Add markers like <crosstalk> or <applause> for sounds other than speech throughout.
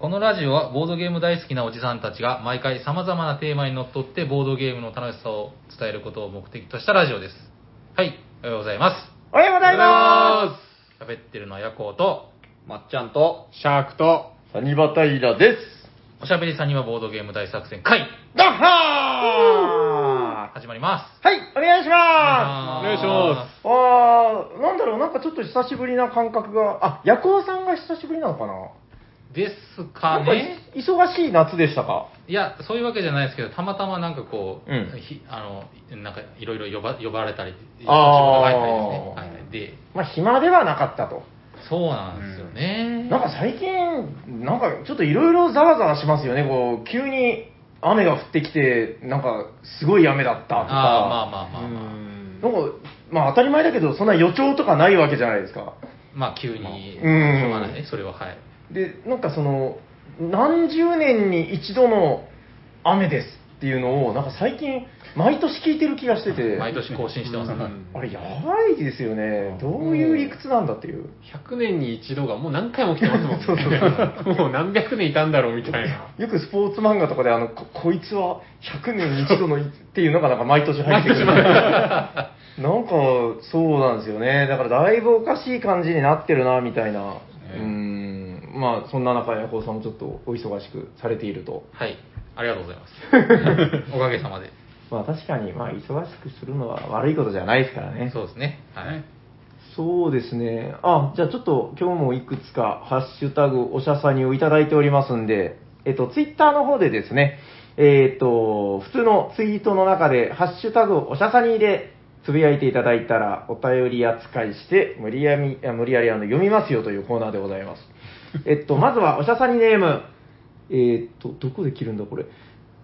このラジオはボードゲーム大好きなおじさんたちが毎回様々なテーマにのっとってボードゲームの楽しさを伝えることを目的としたラジオです。はい、おはようございます。おはようございます。喋ってるのはヤコウと、まっちゃんと、シャークと、サニバタイラです。おしゃべりさんにはボードゲーム大作戦会ダッハー始まります。はい、お願いします。お願いします。あー、なんだろう、なんかちょっと久しぶりな感覚が、あ、ヤコウさんが久しぶりなのかなですなかね。忙しい夏でしたか？いや、そういうわけじゃないですけど、たまたまなんかこう、うんひあの、なんかいろいろ呼ば呼ばれたり、仕事が入ったりですね。はいはい、で、まあ、暇ではなかったと。そうなんですよね。なんか最近、なんかちょっといろいろざわざわしますよね。こう、急に雨が降ってきて、なんかすごい雨だったとか。ああ、まあまあまあまあ。なんか、まあ当たり前だけど、そんな予兆とかないわけじゃないですか。まあ、急に、しょうんうがないね、それは、はい。で、なんかその、何十年に一度の雨ですっていうのを、なんか最近、毎年聞いてる気がしてて、毎年更新してますね。あれやばいですよね。どういう理屈なんだっていう。100年に一度がもう何回も来てますもんね。<laughs> そうそうもう何百年いたんだろうみたいな。よくスポーツ漫画とかで、あの、ここいつは100年に一度のいっていうのがなんか毎年入ってくる。<laughs> なんか、そうなんですよね。だからだいぶおかしい感じになってるな、みたいな。うーん。まあ、そんな中、ヤコウさんもちょっとお忙しくされていると。はい。ありがとうございます。<laughs> おかげさまで。まあ確かに、まあ忙しくするのは悪いことじゃないですからね。そうですね。はい。そうですね。あ、じゃあちょっと今日もいくつかハッシュタグおしゃさにをいただいておりますんで、えっと、ツイッターの方でですね、えっと、普通のツイートの中で、ハッシュタグおしゃさにでつぶやいていただいたら、お便り扱いして、無理やり、あ無理やりあの読みますよというコーナーでございます。<laughs> えっと、まずはおしゃさにネーム、えっと、どこで切るんだこれ。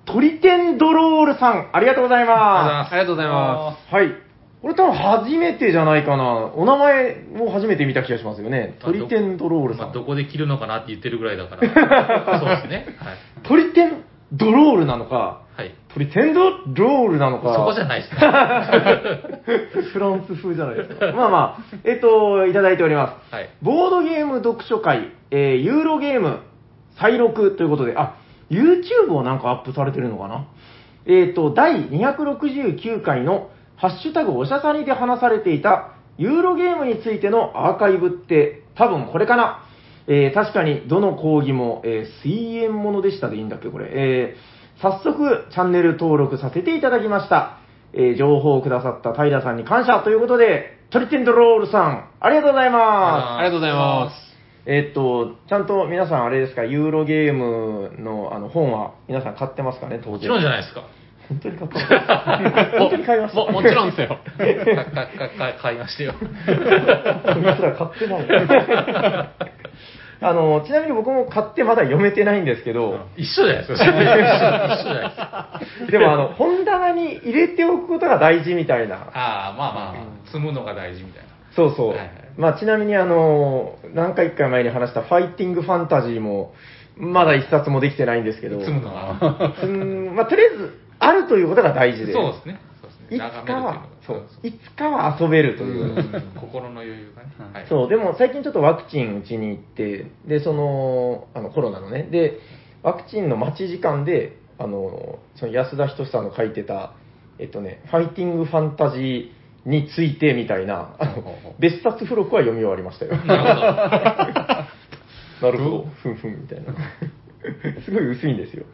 トリテンドロールさん、ありがとうございます。ありがとうございまはい。これ多分初めてじゃないかな。お名前も初めて見た気がしますよね。トリテンドロールさまあ、ん。どこで切るのかなって言ってるぐらいだから。<laughs> そうですね。はい。トリテンドロールなのか、はい。トリテンドロールなのか。そこじゃないですね。<laughs> フランス風じゃないですか。まあまあ、えっと、いただいております。はい。ボードゲーム読書会、えーユーロゲーム再録ということで、あ、YouTube をなんかアップされてるのかな？えっ、と、第269回のハッシュタグおしゃさにで話されていたユーロゲームについてのアーカイブって多分これかな？えー確かにどの講義も、えー水泳ものでしたでいいんだっけこれ。えー早速チャンネル登録させていただきました。えー情報をくださった平さんに感謝ということで、トリテンドロールさん、ありがとうございます。す。ありがとうございます。えっと、ちゃんと皆さんあれですか、ユーロゲームのあの本は皆さん買ってますかね、当然。もちろんじゃないですか。本当に買ってます。本当に買いました。ももちろんですよ。買いましたよ。<laughs> こいつら買ってない。あの、ちなみに僕も買ってまだ読めてないんですけど、一緒じゃないですか。一緒じゃないですか。でもあの、本棚に入れておくことが大事みたいな。ああ、まあまあ、積むのが大事みたいな。そうそう。はいはいまあちなみにあの、何回か前に話したファイティングファンタジーも、まだ一冊もできてないんですけど、積むのが。うん、まあとりあえず、あるということが大事で。そうですね。そうですね。いつかは、そう。いつかは遊べるという。うん。心の余裕がね。はい。そう、でも最近ちょっとワクチン打ちに行って、で、その、あの、コロナのね、で、ワクチンの待ち時間で、あの、その安田仁さんの書いてた、えっとね、ファイティングファンタジーについてみたいな、あの別冊付録は読み終わりましたよ。なるほど、<laughs> ふんふんみたいな。すごい薄いんですよ。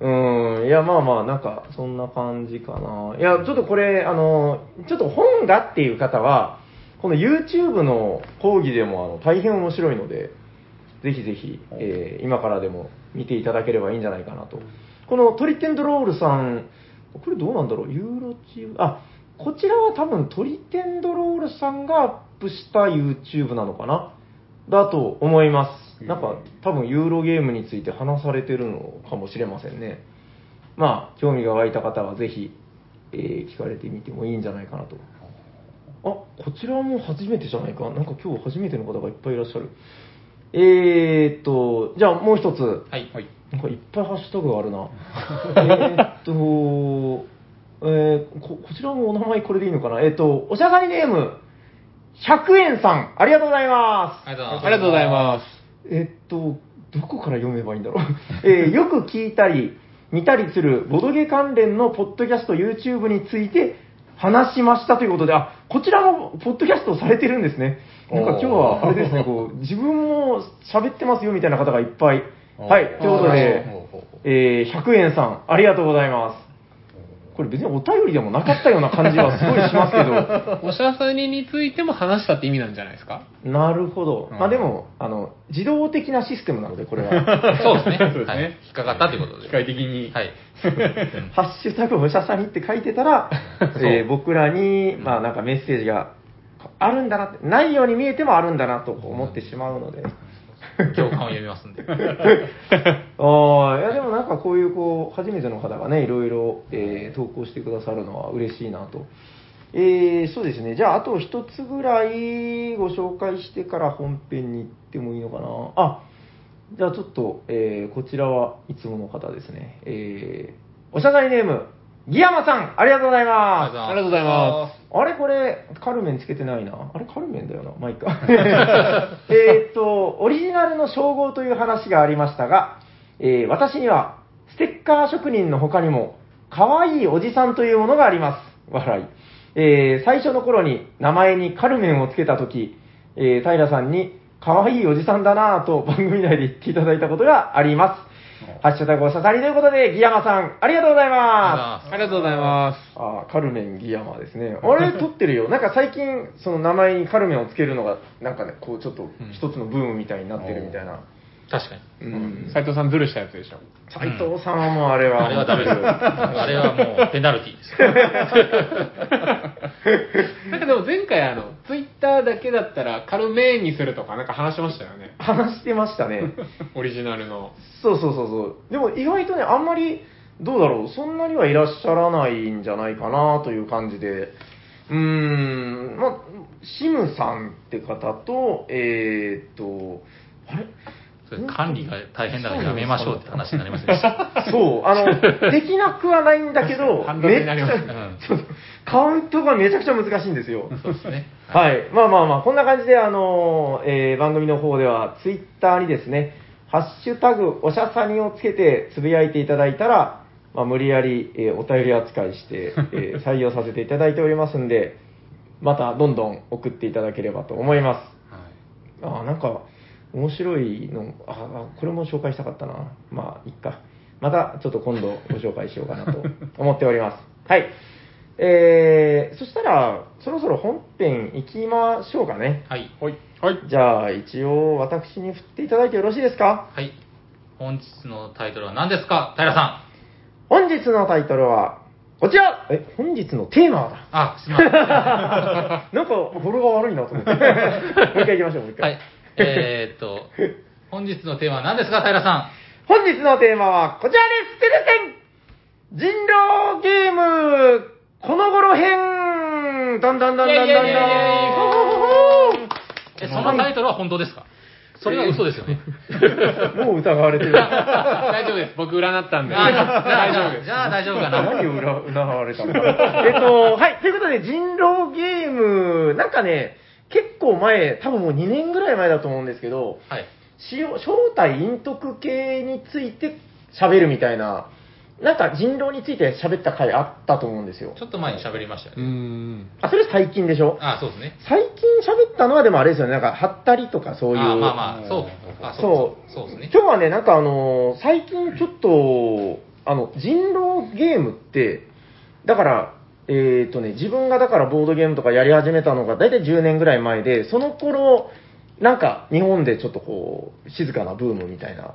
うん、いや、まあまあ、なんか、そんな感じかな。いや、ちょっとこれ、あの、ちょっと本がっていう方は、この YouTube の講義でも、あの、大変面白いので、ぜひぜひ、えー今からでも見ていただければいいんじゃないかなと。このトリテンドロールさん、これどうなんだろう？ユーロチューム、あ、こちらは多分トリテンドロールさんがアップした YouTube なのかな？だと思います。なんか、多分ユーロゲームについて話されてるのかもしれませんね。まあ、興味が湧いた方はぜひ、えー聞かれてみてもいいんじゃないかなと。あ、こちらも初めてじゃないか。なんか今日初めての方がいっぱいいらっしゃる。えーっと、じゃあもう一つ。はい。はい。なんかいっぱいハッシュタグがあるな。<laughs> えーっと、えーこ、こちらもお名前これでいいのかなえーっと、おしゃがりネーム、100円さん、ありがとうございます。ありがとうございます。えっと、どこから読めばいいんだろう？<laughs> えーよく聞いたり、見たりするボドゲ関連のポッドキャスト、YouTube について話しましたということで、あ、こちらもポッドキャストをされてるんですね。なんか今日は、あれですね、こう、<laughs> 自分も喋ってますよみたいな方がいっぱい。はい、ということで、えー100円さん、ありがとうございます。これ別にお便りでもなかったような感じはすごいしますけど、<laughs> おしゃさにについても話したって意味なんじゃないですか？なるほど。うんまあでも、あの、自動的なシステムなので、これは。そうですね。<laughs> そうですねはい引っかかったということで。機械的に。はい。ハッシュタグおしゃさにって書いてたら、えー僕らに、まあなんかメッセージがあるんだなって、ないように見えてもあるんだなと思ってしまうので。<laughs> 共感を読みますんで。<laughs> ああ、いやでもなんかこういうこう、初めての方がね、いろいろ、えー投稿してくださるのは嬉しいなと。えー、そうですね。じゃあ、あと一つぐらいご紹介してから本編に行ってもいいのかな。あ、じゃあちょっと、えー、こちらはいつもの方ですね。えー、おしゃがりネーム、ギヤマさん、ありがとうございます。ありがとうございまあれこれ、カルメンつけてないな。あれカルメンだよな。まあいいか。<laughs> えーっと、オリジナルの称号という話がありましたが、えー私には、ステッカー職人の他にも、可愛いおじさんというものがあります。笑い。えー最初の頃に名前にカルメンをつけたとき、えー平さんに、可愛いおじさんだなぁと番組内で言っていただいたことがあります。ハッシュタグおしゃさりということで、ギヤマさん、ありがとうございます。ありがとうございます。あーカルメン・ギヤマですね。あれ、撮ってるよ。なんか最近、その名前にカルメンをつけるのが、なんかね、こう、ちょっと一つのブームみたいになってるみたいな。確かに。うん。斉藤さんずるしたやつでしょ。斉藤さんはもうあれは、あれはダメです。<laughs> あれはもうペナルティーですよ。<laughs> なんかでも前回あの、ツイッターだけだったらカルメーンにするとかなんか話しましたよね。話してましたね。<laughs> オリジナルの。そうそうそうそう。でも意外とね、あんまり、どうだろう、そんなにはいらっしゃらないんじゃないかなという感じで。うーん、まあ、シムさんって方と、えーっと、あれ？それ管理が大変だからやめましょうって話になりませんでした。<laughs> そう、あの、できなくはないんだけど、ハンドルになりますねめっちゃそうカウントがめちゃくちゃ難しいんですよ。そうですね。はい。まあまあまあ、こんな感じで、あの、えー番組の方では、ツイッターにですね、ハッシュタグ、おしゃさにをつけてつぶやいていただいたら、まあ、無理やり、えーお便り扱いして、えー <laughs> 採用させていただいておりますんで、またどんどん送っていただければと思います。はいあーなんか、面白いの、あーこれも紹介したかったな。まあ、いっか。また、ちょっと今度ご紹介しようかなと <laughs> 思っております。はい。えー、そしたら、そろそろ本編行きましょうかね。はい。はい。はい。じゃあ、一応、私に振っていただいてよろしいですか？はい。本日のタイトルは何ですか？平さ本日のタイトルは、こちらえ、本日のテーマはだ。ん。あ、すみません。は <laughs> なんか、語呂が悪いなと思って。<laughs> もう一回行きましょう、もう一回。い。えーっと、本日のテーマは何ですか平さ本日のテーマはこちらですてるてん人狼ゲームこの頃編だんだんだんだんだんイェイイェイイェイイェイだんん。え、そのタイトルは本当ですか？それは嘘ですよね。<laughs> もう疑われてる。<laughs> 大丈夫です。僕占ったんで。あじゃあ大丈夫。じゃあ大丈夫かな。何を裏疑われたのか。<laughs> えっと、はい。ということで、人狼ゲーム、なんかね、結構前、多分もう2年ぐらい前だと思うんですけど、はい。使用正体陰徳系について喋るみたいな、なんか人狼について喋った回あったと思うんですよち。ょっと前に喋りましたようーね。ん。あ、それ最近でしょ？あ、そうですね。最近喋ったのはでもあれですよね、なんか、はったりとかそういう。あ、まあまあ、そう。あ、そう。そうですね。今日はね、なんかあのー最近ちょっと、あの、人狼ゲームって、だから、えっ、とね、自分がだからボードゲームとかやり始めたのが大体10年ぐらい前で、その頃、なんか日本でちょっとこう、静かなブームみたいな、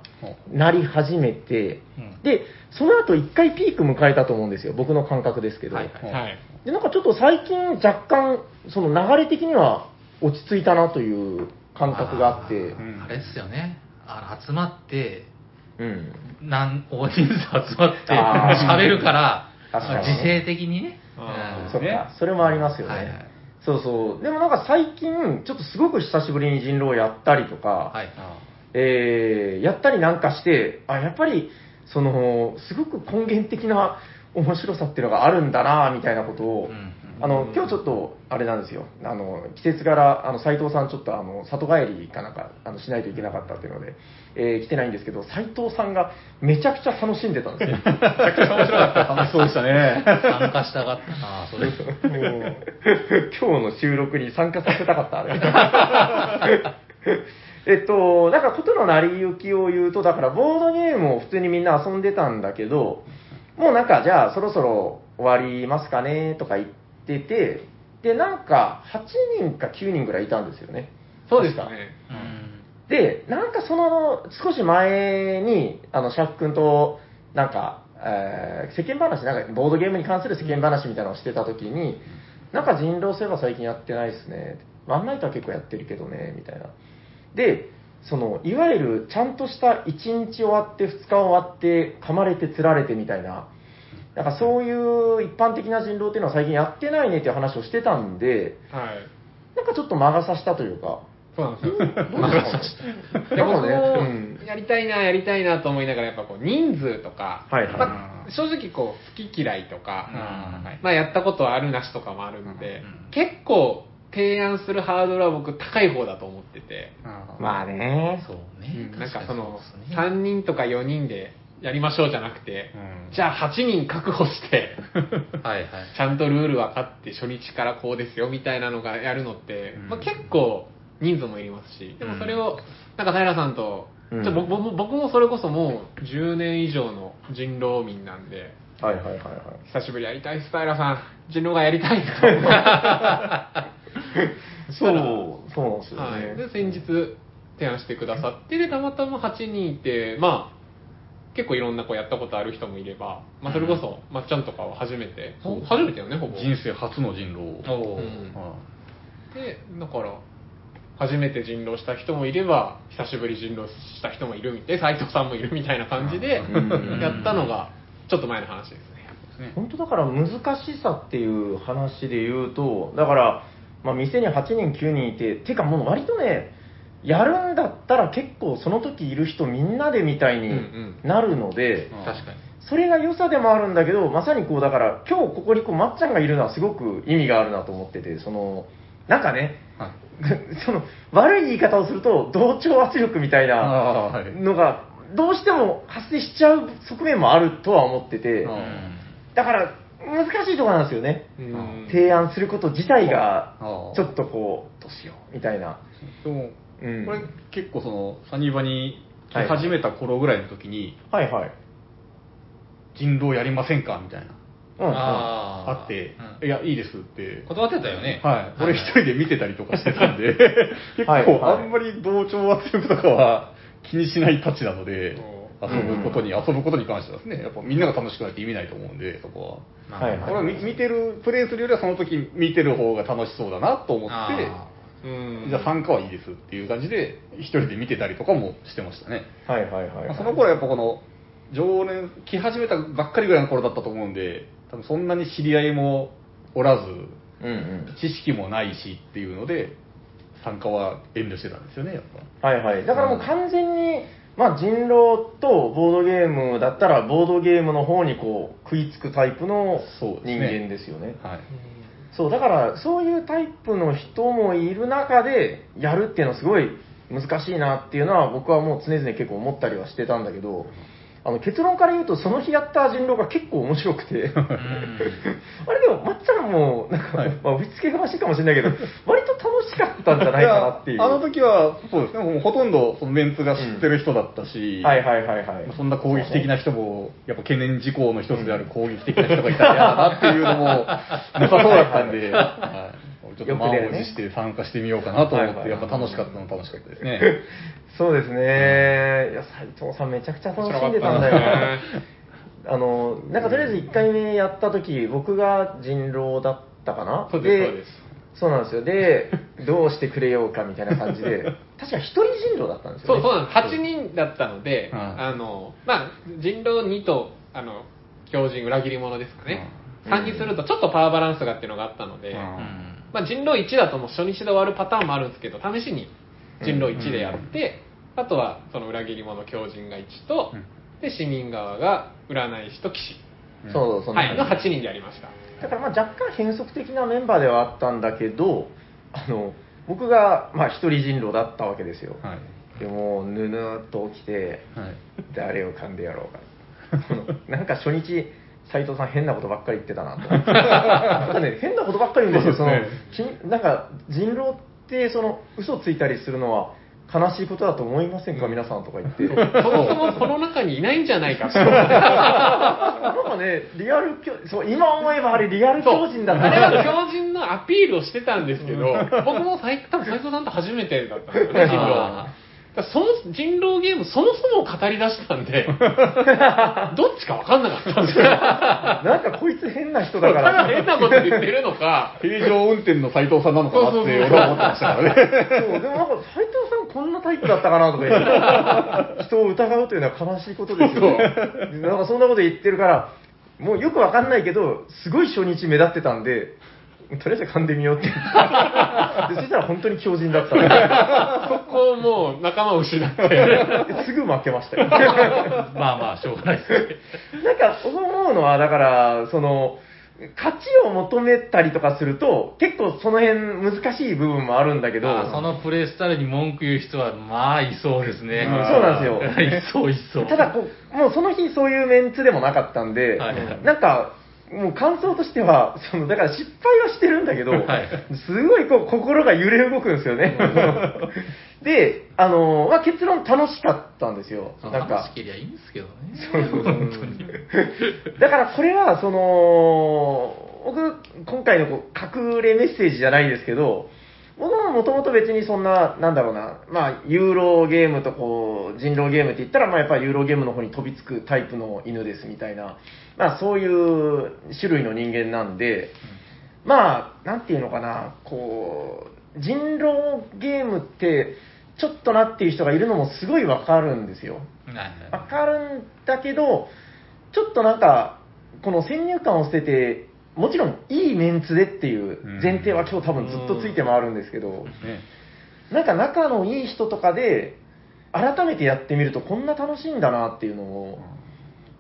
なり始めて、うんで、その後一回ピーク迎えたと思うんですよ、僕の感覚ですけど。はいはいはい。で、なんかちょっと最近若干、その流れ的には落ち着いたなという感覚があって、うんあれですよね。あの、集まって、うん。なん大人数集まってあー喋るから、確かにね時勢的にね。うんねそっか、それもありますよね。はいはいそうそう。でもなんか最近、ちょっとすごく久しぶりに人狼をやったりとか、はい。えーやったりなんかして、あ、やっぱり、その、すごく根源的な面白さっていうのがあるんだな、みたいなことをうんうんあの、今日ちょっと、あれなんですよ。あの、季節柄、あの、斎藤さんちょっとあの、里帰りかなんか、あの、しないといけなかったっていうので、えー来てないんですけど、斎藤さんがめちゃくちゃ楽しんでたんですよ。<laughs> 面白かった。楽しそうでしたね。参加したかったなそれ。も <laughs> う今日の収録に参加させたかった、あれ。<laughs> えっと、だからことの成り行きを言うと、だからボードゲームを普通にみんな遊んでたんだけど、もうなんかじゃあそろそろ終わりますかねとか言ってて、で、なんか8人か9人ぐらいいたんですよね。そうですかね。うんで、なんかその少し前に、あの、シャーク君と、なんか、えー世間話、なんかボードゲームに関する世間話みたいなのをしてた時に、なんか人狼そういえば最近やってないですね。ワンナイトは結構やってるけどね、みたいな。で、その、いわゆるちゃんとした1日終わって2日終わって、噛まれて釣られてみたいな、なんかそういう一般的な人狼っていうのは最近やってないねっていう話をしてたんで、はい。なんかちょっと魔が差したというか、そうなんですよ。どう <laughs> ですかねで僕なんかねもうん。やりたいな、やりたいなと思いながら、やっぱこう人数とか、はいはい。まあ正直こう好き嫌いとか、うん。まあやったことあるなしとかもあるんで、うん。結構提案するハードルは僕高い方だと思ってて、まあね。そうね。うん。なんかその確かにそうですね。3人とか4人でやりましょうじゃなくて、うんじゃあ8人確保して、<laughs> はいはい。ちゃんとルール分かって初日からこうですよみたいなのがやるのって、うんまあ、結構人数もいりますし、でもそれを、なんか平さんと、うんちょ僕僕も僕もそれこそもう10年以上の人狼民なんで、はいはいはいはい。久しぶりやりたいです、平さん。人狼がやりたいと。<laughs> そう、そうなんですよはい、ね。で先日提案してくださってでたまたま8人いてまあ結構いろんなこうやったことある人もいれば、まあ、それこそまっちゃんとかは初めて、そう。初めてよねほぼ。人生初の人狼。う。ん。はでだから初めて人狼した人もいれば久しぶり人狼した人もいるみたい斎藤さんもいるみたいな感じでうん。やったのがちょっと前の話ですね。いですね。本当だから難しさっていう話で言うと、だから、まあ、店に8人9人いて、てかもう割とね、やるんだったら結構その時いる人みんなでみたいにうんなるので、うん確かに。それが良さでもあるんだけど、まさにこう、だから、今日ここにこう、まっちゃんがいるのはすごく意味があるなと思ってて、その、なんかね、はい。<laughs> その、悪い言い方をすると、同調圧力みたいなのが、どうしても発生しちゃう側面もあるとは思っててう、んだから、難しいところなんですよね。うん提案すること自体がちょっとこう、どうしよう、みたいな。うんこれ結構その、サニバに来始めた頃ぐらいの時に、はいはい。人狼やりませんかみたいな。うんうん。あーあって、うんいや、いいですって。断ってたよね。はい。俺一人で見てたりとかしてたんで、<laughs> 結構あんまり同調圧力とかは気にしないたちなので、お遊ぶことに、遊ぶことに関してはですね、やっぱみんなが楽しくないと意味ないと思うんで、そこは。はいこれは見見てる、プレイするよりはその時見てる方が楽しそうだなと思って、じゃあ参加はいいですっていう感じで、一人で見てたりとかもしてましたね。はいはいはいまあはい。その頃はやっぱこの、常連、来始めたばっかりぐらいの頃だったと思うんで、多分そんなに知り合いもおらず、うんうん。知識もないしっていうので、参加は遠慮してたんですよね、やっぱ。はいはい。だからもう完全に、まあ人狼とボードゲームだったら、ボードゲームの方にこう、食いつくタイプの人ね間ですよね。はい。そう、だから、そういうタイプの人もいる中で、やるっていうのはすごい難しいなっていうのは、僕はもう常々結構思ったりはしてたんだけど、あの結論から言うと、その日やった人狼が結構面白くて、<laughs> あれでも、まっちゃんも、なんか、はい。まあ、振り付けがましいかもしれないけど、割と楽しかったんじゃないかなっていう。やあの時は、そうですね、もうほとんどそのメンツが知ってる人だったし、はいはいはいはい。そんな攻撃的な人も、やっぱ懸念事項の一つである攻撃的な人がいたら嫌だなっていうのもなさそうだったんで、<laughs> はい、ちょっと満を持して参加してみようかなと思って、はいはいやっぱ楽しかったのは楽しかったですね。そうですね。いや、斉藤さんめちゃくちゃ楽しんでたんだよな。あの、なんかとりあえず1回目やった時、僕が人狼だったかな？そうですそうですそうなんですよ。で、<laughs> どうしてくれようかみたいな感じで、<laughs> 確か一人人狼だったんですよ、ね。そうそうなんです。8人だったので、はいあのまあ、人狼2とあの狂人裏切り者ですかね、うん。3にするとちょっとパワーバランスがっていうのがあったので、うん。まあ、人狼1だともう初日で終わるパターンもあるんですけど試しに人狼1でやって、あとはその裏切り者狂人が1と、うん。で市民側が占い師と騎士。そう、そんなはい、の感じ8人でやりました。だからまあ若干変則的なメンバーではあったんだけど、あの、僕がまあ一人人狼だったわけですよ。はい。でも、ぬぬーっと起きて、はい。誰を噛んでやろうか。なんか初日、斉藤さん変なことばっかり言ってたなと思って。<laughs> なんかね、変なことばっかり言うんですよ。そのなんか人狼って、その、嘘ついたりするのは悲しいことだと思いませんか、皆さんとか言って。そもそもこの中にいないんじゃないかと。なんかね、リアル狂そう、今思えばあれリアル狂人だったあれはな。狂人のアピールをしてたんですけど、僕も最多分斉藤さんと初めてだったんですよね、<laughs> だからその人狼ゲームそもそも語り出したんで、<laughs> どっちか分かんなかったんですよ。<laughs> なんかこいつ変な人だかただら。変なこと言ってるのか、平常運転の斉藤さんなのかなって俺は思ってましたからね。そう、でもなんか斉藤さんこんなタイプだったかなとか言って、<laughs> 人を疑うというのは悲しいことですよね。なんかそんなこと言ってるから、もうよくわかんないけど、すごい初日目立ってたんで、とりあえず噛んでみようって。<laughs> でそしたら本当に強靭だったそこをもう仲間を失って、すぐ負けましたよ。<laughs> まあまあ、しょうがないですね。なんか、思うのは、だから、その、勝ちを求めたりとかすると、結構その辺難しい部分もあるんだけど、まあそのプレイスタイルに文句言う人は、まあ、いそうですね。うんそうなんですよ <laughs> いそう、いそう。ただこう、もうその日そういうメンツでもなかったんで、はいはいなんか、もう感想としては、<laughs> そのだから失敗はしてるんだけど、はいすごいこう心が揺れ動くんですよね。<laughs> で、あのまあ、結論楽しかったんですよ。なんか楽し。けりゃいいんですけどね。そう本当に。だからこれは、その、僕、今回のこう隠れメッセージじゃないですけど、僕ももともと別にそんな、なんだろうな、まあ、ユーロゲームとこう、人狼ゲームって言ったら、まあやっぱりユーロゲームの方に飛びつくタイプの犬ですみたいな、まあそういう種類の人間なんで、まあ、なんていうのかな、こう、人狼ゲームって、ちょっとなっていう人がいるのもすごいわかるんですよ。わかるんだけど、ちょっとなんか、この先入観を捨てて、もちろんいいメンツでっていう前提は今日多分ずっとついて回るんですけど、ねなんか仲のいい人とかで、改めてやってみるとこんな楽しいんだなっていうのを、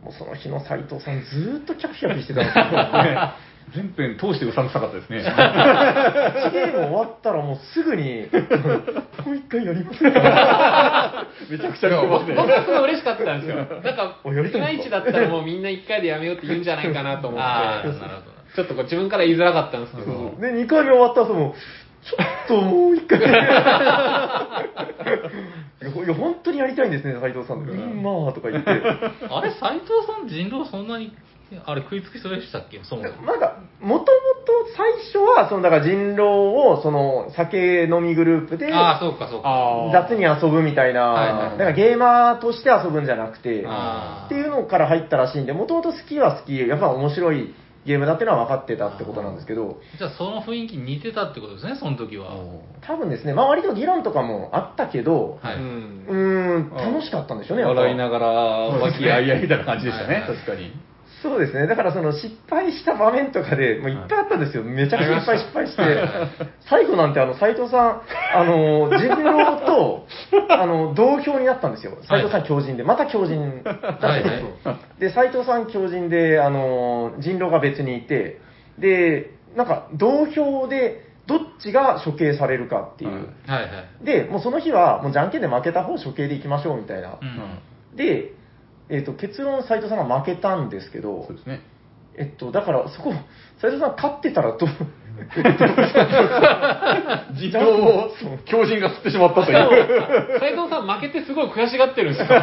もうその日の斉藤さんずーっとキャピキャピしてたんですよ。<laughs> 全編通してうさんくさかったですね。1ゲーム終わったらもうすぐに、もう一回やりませんかめちゃくちゃ。僕はすごい嬉しかったんですよ。なんか、いいまいちだったらもうみんな1回でやめようって言うんじゃないかなと思ってなるほど。ちょっとこう自分から言いづらかったんですけど、で、2回目終わった後も、ちょっともう一回。<laughs> いや本当にやりたいんですね、斉藤さん。うん、まあ、とか言って。<laughs> あれ、斎藤さん、人狼そんなに、あれ、食いつきそうでしたっけ？そもそも。なんか、もともと最初は、その、だから人狼を、その、酒飲みグループで、ああ、そうか、そうか。雑に遊ぶみたいな、なんかゲーマーとして遊ぶんじゃなくて、っていうのから入ったらしいんで、もともと好きは好き、やっぱ面白いゲームだっていうのは分かってたってことなんですけど、じゃあ、その雰囲気似てたってことですね、その時は。多分ですね、まあ割と議論とかもあったけど、はい。うんうーん、楽しかったんでしょうね、やっぱ笑いながら、和気あいあいみたいな感じでしたねはい、確かに。そうですね。だからその失敗した場面とかで、もういっぱいあったんですよ。めちゃくちゃいっぱい失敗して。最後なんてあの、斎藤さん、あの、人狼と、あの、同票になったんですよ。斎藤さん強人で。また強人だったんですよ。で、斎藤さん強人で、あの、人狼が別にいて、で、なんか、同票で、どっちが処刑されるかっていう。はいはい。で、もうその日は、もうじゃんけんで負けた方処刑でいきましょうみたいな。うん。で、えっ、と、結論斎藤さんが負けたんですけどそう、ですね。えっと、だから、そこ、斉藤さん勝ってたらどう、<laughs> 人狼を狂人が吸ってしまったという。斉藤さん負けてすごい悔しがってるんですよ。<laughs> 陣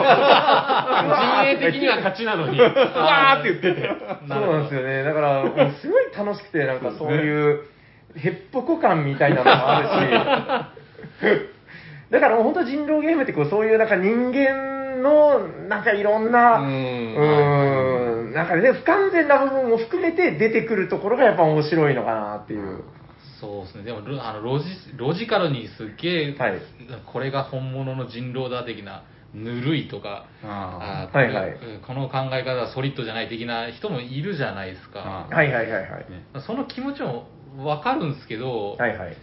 営的には勝ちなのに、<laughs> うわーって言ってて。そうなんですよね。だから、すごい楽しくて、なんかそういう、へっぽこ感みたいなのもあるし、だからもう本当人狼ゲームってこう、そういうなんか人間の、なんかいろんな、ううんーん、なんかね、不完全な部分も含めて出てくるところがやっぱ面白いのかなっていう。そうですね。でも、ロあのロジロジカルにすっげえ、はいこれが本物の人狼だ的な、ぬるいとか、ああーはいはいこの考え方はソリッドじゃない的な人もいるじゃないですか。あはいはいはいはい。ねその気持ちもわかるんですけど、はいはい。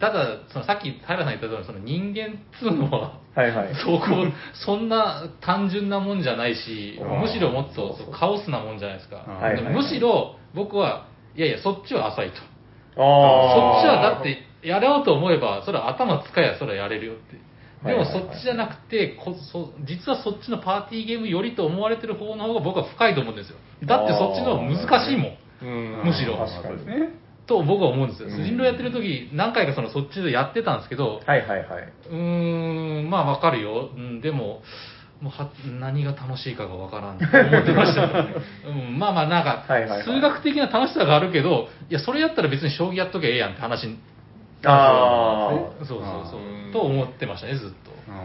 ただ、そのさっき平さん言った通り、その人間っつうのは、はいはい。そこ、そんな単純なもんじゃないし、うんむしろもっとそうカオスなもんじゃないですか。うんはいはいはいでもむしろ僕は、いやいや、そっちは浅いと。ああ。そっちはだって、やろうと思えば、それは頭使えばそれはやれるよって。でもはいはいはいそっちじゃなくてこそ、実はそっちのパーティーゲームよりと思われてる方の方が僕は深いと思うんですよ。だってそっちの方が難しいもん。うんむしろ確かに。ね。と僕は思うんですよ。うん人狼やってる時、何回かそのそっちでやってたんですけど、はいはいはい。うーん、まあわかるよ。うん、でも、もうは何が楽しいかがわからんって思ってましたね、<laughs> うん、まあまあなんかはいはいはい、数学的な楽しさがあるけど、いや、それやったら別に将棋やっとけばええやんって話にああ。そうそうそううんと思ってましたね、ずっと。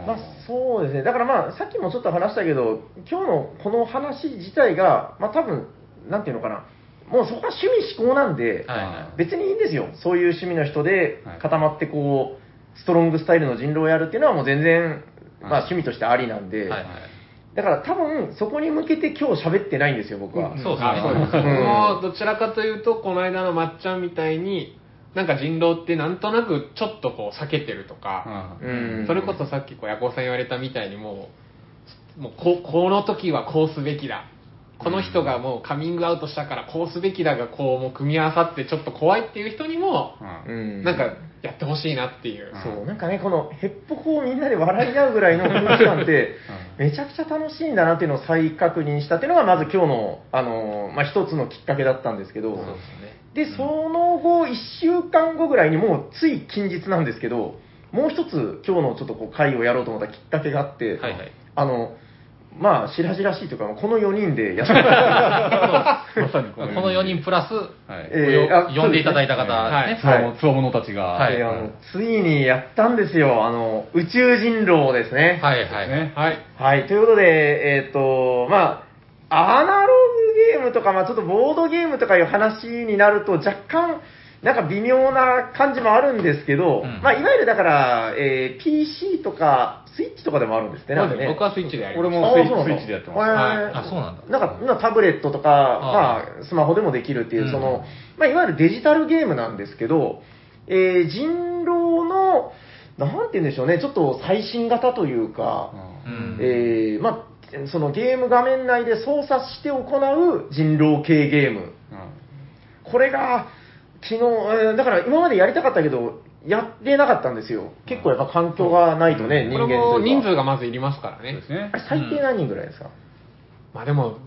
まあ、そうですね。だからまあ、さっきもちょっと話したけど、今日のこの話自体が、まあ多分、なんていうのかな。もうそこは趣味思考なんで、はいはい。別にいいんですよ。そういう趣味の人ではい固まってこう、ストロングスタイルの人狼をやるっていうのはもう全然、まあはい趣味としてありなんで、はいはい。だから多分そこに向けて今日喋ってないんですよ、僕は。うんそうですねあそうです。僕うんもどちらかというと、この間のまっちゃんみたいに、なんか人狼ってなんとなくちょっとこう避けてるとか、うんそれこそさっきこうヤコウさん言われたみたいにもう、もうここの時はこうすべきだ。この人がもうカミングアウトしたからこうすべきだがこうもう組み合わさってちょっと怖いっていう人にも、うんなんかやってほしいなっていう。そう、なんかね、このヘッポコをみんなで笑い合うぐらいの空気感って、めちゃくちゃ楽しいんだなっていうのを再確認したっていうのが、まず今日の、あの、まあ、一つのきっかけだったんですけど、ですね。で、その後、1週間後ぐらいにもうつい近日なんですけど、もう一つ今日のちょっとこう会をやろうと思ったきっかけがあって、はいはい。あの、まあ、白々しいというか、この4人でやってまさに <laughs> この4人プラス、はい。えーあ呼んでいただいた方はいですね。はいつわものたちが、はいであのついにやったんですよ、あの、宇宙人狼ですね。はいはい。ね。はい。はい、ということで、えっ、と、まあ、アナログゲームとか、まあ、ちょっとボードゲームとかいう話になると、若干、なんか微妙な感じもあるんですけど、うん。まあ、いわゆるだから、えー PC とか、スイッチとかでもあるんですね、なんかね。僕はスイッチでやります。俺もスイッチでやってます。あそうなんだ。なんか、今タブレットとか、まあ、スマホでもできるっていう、うん。その、まあ、いわゆるデジタルゲームなんですけど、えー人狼の、なんて言うんでしょうね、ちょっと最新型というか、うん。えーまあ、そのゲーム画面内で操作して行う人狼系ゲーム。これが、昨日、えーだから今までやりたかったけど、やってなかったんですよ。結構やっぱ環境がないとね、人これも間と。人数がまずいりますからねそうで。すねあ。れ最低何人ぐらいですか、まあでも、